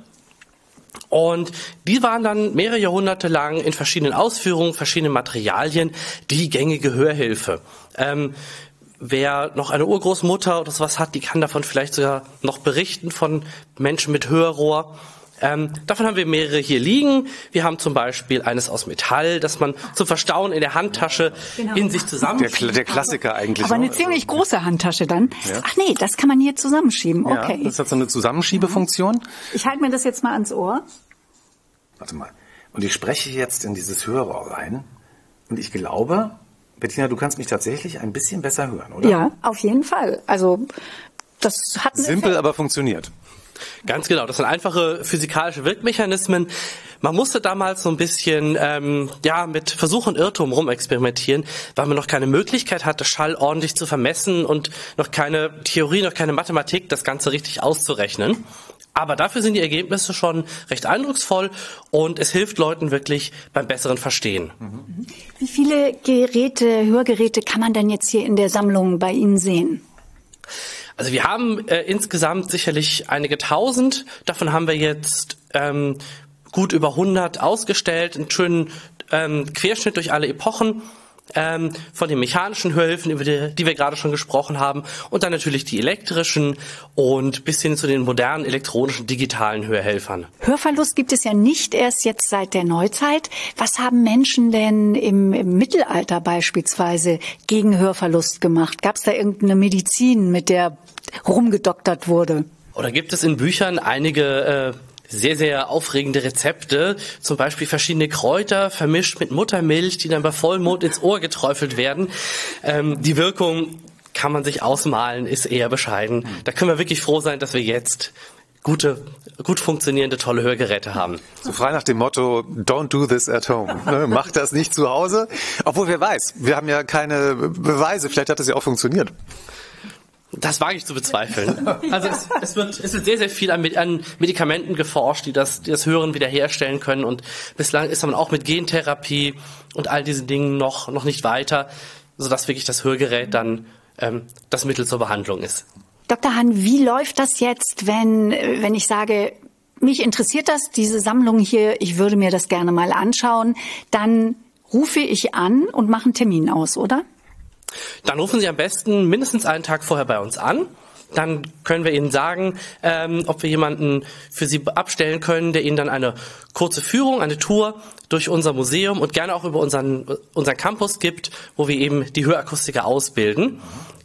Und die waren dann mehrere Jahrhunderte lang in verschiedenen Ausführungen, verschiedenen Materialien die gängige Hörhilfe. Ähm, wer noch eine Urgroßmutter oder sowas hat, die kann davon vielleicht sogar noch berichten von Menschen mit Hörrohr. Ähm, davon haben wir mehrere hier liegen. Wir haben zum Beispiel eines aus Metall, das man zum Verstauen in der Handtasche genau. in sich zusammenschieben der, der Klassiker eigentlich. Aber eine ziemlich große Handtasche dann. Ja. Ach nee, das kann man hier zusammenschieben. Okay. Ja, das hat so eine Zusammenschiebefunktion. Ich halte mir das jetzt mal ans Ohr. Warte mal. Und ich spreche jetzt in dieses Hörrohr rein. Und ich glaube, Bettina, du kannst mich tatsächlich ein bisschen besser hören, oder? Ja, auf jeden Fall. Also das hat Simpel, Effekt. aber funktioniert. Ganz genau, das sind einfache physikalische Wirkmechanismen. Man musste damals so ein bisschen ähm, ja mit Versuch und Irrtum rumexperimentieren, weil man noch keine Möglichkeit hatte, Schall ordentlich zu vermessen und noch keine Theorie, noch keine Mathematik, das Ganze richtig auszurechnen. Aber dafür sind die Ergebnisse schon recht eindrucksvoll und es hilft Leuten wirklich beim besseren Verstehen. Wie viele Geräte, Hörgeräte kann man denn jetzt hier in der Sammlung bei Ihnen sehen? Also wir haben äh, insgesamt sicherlich einige tausend. Davon haben wir jetzt ähm, gut über 100 ausgestellt, einen schönen ähm, Querschnitt durch alle Epochen. Ähm, von den mechanischen Hörhilfen, über die, die wir gerade schon gesprochen haben, und dann natürlich die elektrischen und bis hin zu den modernen elektronischen digitalen Hörhelfern. Hörverlust gibt es ja nicht erst jetzt seit der Neuzeit. Was haben Menschen denn im, im Mittelalter beispielsweise gegen Hörverlust gemacht? Gab es da irgendeine Medizin, mit der rumgedoktert wurde? Oder gibt es in Büchern einige äh, sehr, sehr aufregende Rezepte. Zum Beispiel verschiedene Kräuter vermischt mit Muttermilch, die dann bei Vollmond ins Ohr geträufelt werden. Ähm, die Wirkung kann man sich ausmalen, ist eher bescheiden. Da können wir wirklich froh sein, dass wir jetzt gute, gut funktionierende, tolle Hörgeräte haben. So frei nach dem Motto, don't do this at home. Ne? Macht das nicht zu Hause. Obwohl, wer weiß, wir haben ja keine Beweise, vielleicht hat es ja auch funktioniert. Das wage ich zu bezweifeln. Also es, es, wird, es wird sehr, sehr viel an, an Medikamenten geforscht, die das, die das Hören wiederherstellen können. Und bislang ist man auch mit Gentherapie und all diesen Dingen noch, noch nicht weiter, sodass wirklich das Hörgerät dann ähm, das Mittel zur Behandlung ist. Dr. Hahn, wie läuft das jetzt, wenn, wenn ich sage, mich interessiert das, diese Sammlung hier, ich würde mir das gerne mal anschauen, dann rufe ich an und mache einen Termin aus, oder? Dann rufen Sie am besten mindestens einen Tag vorher bei uns an. Dann können wir Ihnen sagen, ähm, ob wir jemanden für Sie abstellen können, der Ihnen dann eine kurze Führung, eine Tour durch unser Museum und gerne auch über unseren, unseren Campus gibt, wo wir eben die Hörakustiker ausbilden,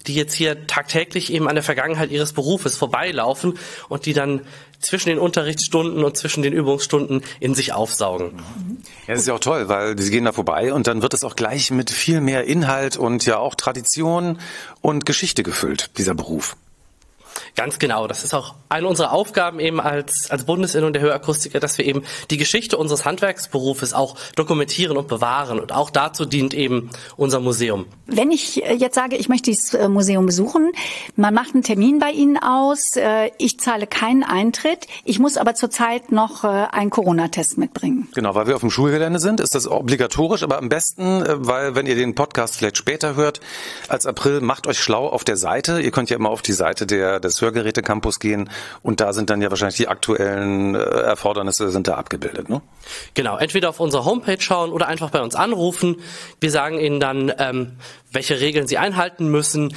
die jetzt hier tagtäglich eben an der Vergangenheit ihres Berufes vorbeilaufen und die dann zwischen den Unterrichtsstunden und zwischen den Übungsstunden in sich aufsaugen. Ja, das ist ja auch toll, weil sie gehen da vorbei und dann wird es auch gleich mit viel mehr Inhalt und ja auch Tradition und Geschichte gefüllt, dieser Beruf. Ganz genau. Das ist auch eine unserer Aufgaben eben als, als Bundesinnen- und der Hörakustiker, dass wir eben die Geschichte unseres Handwerksberufes auch dokumentieren und bewahren. Und auch dazu dient eben unser Museum. Wenn ich äh, jetzt sage, ich möchte dieses äh, Museum besuchen, man macht einen Termin bei Ihnen aus, äh, ich zahle keinen Eintritt, ich muss aber zurzeit noch einen Corona-Test mitbringen. Genau, weil wir auf dem Schulgelände sind, ist das obligatorisch, aber am besten, weil wenn ihr den Podcast vielleicht später hört, als April, macht euch schlau auf der Seite. Ihr könnt ja immer auf die Seite der, des Hörgeräte-Campus gehen und da sind dann ja wahrscheinlich die aktuellen Erfordernisse sind da abgebildet. Ne? Genau, entweder auf unserer Homepage schauen oder einfach bei uns anrufen. Wir sagen Ihnen dann, ähm, welche Regeln Sie einhalten müssen,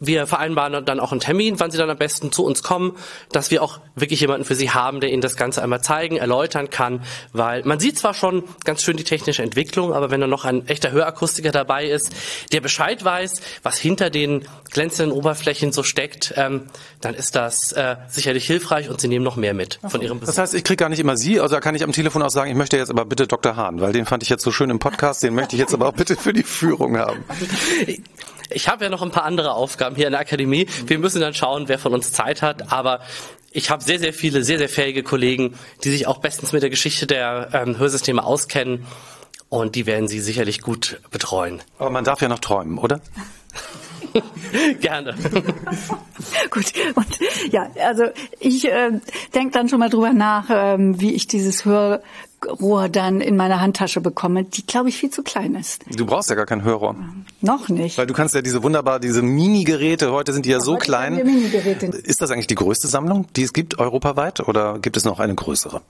wir vereinbaren dann auch einen Termin, wann Sie dann am besten zu uns kommen, dass wir auch wirklich jemanden für Sie haben, der Ihnen das Ganze einmal zeigen, erläutern kann, weil man sieht zwar schon ganz schön die technische Entwicklung, aber wenn da noch ein echter Hörakustiker dabei ist, der Bescheid weiß, was hinter den glänzenden Oberflächen so steckt, ähm, dann ist das äh, sicherlich hilfreich und Sie nehmen noch mehr mit von Ihrem Besuch. Das heißt, ich kriege gar nicht immer Sie, also da kann ich am Telefon auch sagen, ich möchte jetzt aber bitte Dr. Hahn, weil den fand ich jetzt so schön im Podcast, den möchte ich jetzt aber auch bitte für die Führung haben. Ich habe ja noch ein paar andere Aufgaben hier in der Akademie. Wir müssen dann schauen, wer von uns Zeit hat. Aber ich habe sehr, sehr viele, sehr, sehr fähige Kollegen, die sich auch bestens mit der Geschichte der ähm, Hörsysteme auskennen. Und die werden Sie sicherlich gut betreuen. Aber man darf ja noch träumen, oder? Gerne. Gut, und ja, also ich äh, denke dann schon mal drüber nach, ähm, wie ich dieses Hörrohr dann in meine Handtasche bekomme, die glaube ich viel zu klein ist. Du brauchst ja gar kein Hörrohr. Noch nicht. Weil du kannst ja diese wunderbar, diese Mini-Geräte, heute sind die ja, ja so klein. Ist das eigentlich die größte Sammlung, die es gibt europaweit oder gibt es noch eine größere?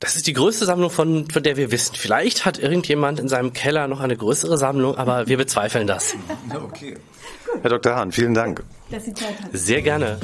Das ist die größte Sammlung, von, von der wir wissen. Vielleicht hat irgendjemand in seinem Keller noch eine größere Sammlung, aber wir bezweifeln das. Okay. Herr Dr. Hahn, vielen Dank. Sehr gerne.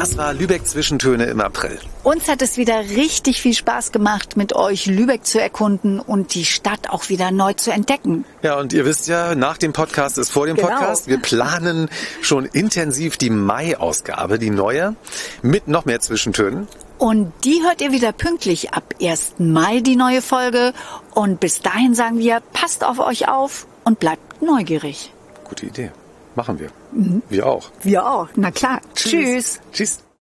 Das war Lübeck Zwischentöne im April. Uns hat es wieder richtig viel Spaß gemacht, mit euch Lübeck zu erkunden und die Stadt auch wieder neu zu entdecken. Ja, und ihr wisst ja, nach dem Podcast ist vor dem genau. Podcast. Wir planen schon intensiv die Mai-Ausgabe, die neue, mit noch mehr Zwischentönen. Und die hört ihr wieder pünktlich ab 1. Mai, die neue Folge. Und bis dahin sagen wir, passt auf euch auf und bleibt neugierig. Gute Idee. Machen wir. Mhm. Wir auch. Wir auch. Na klar. Tschüss. Tschüss. Tschüss.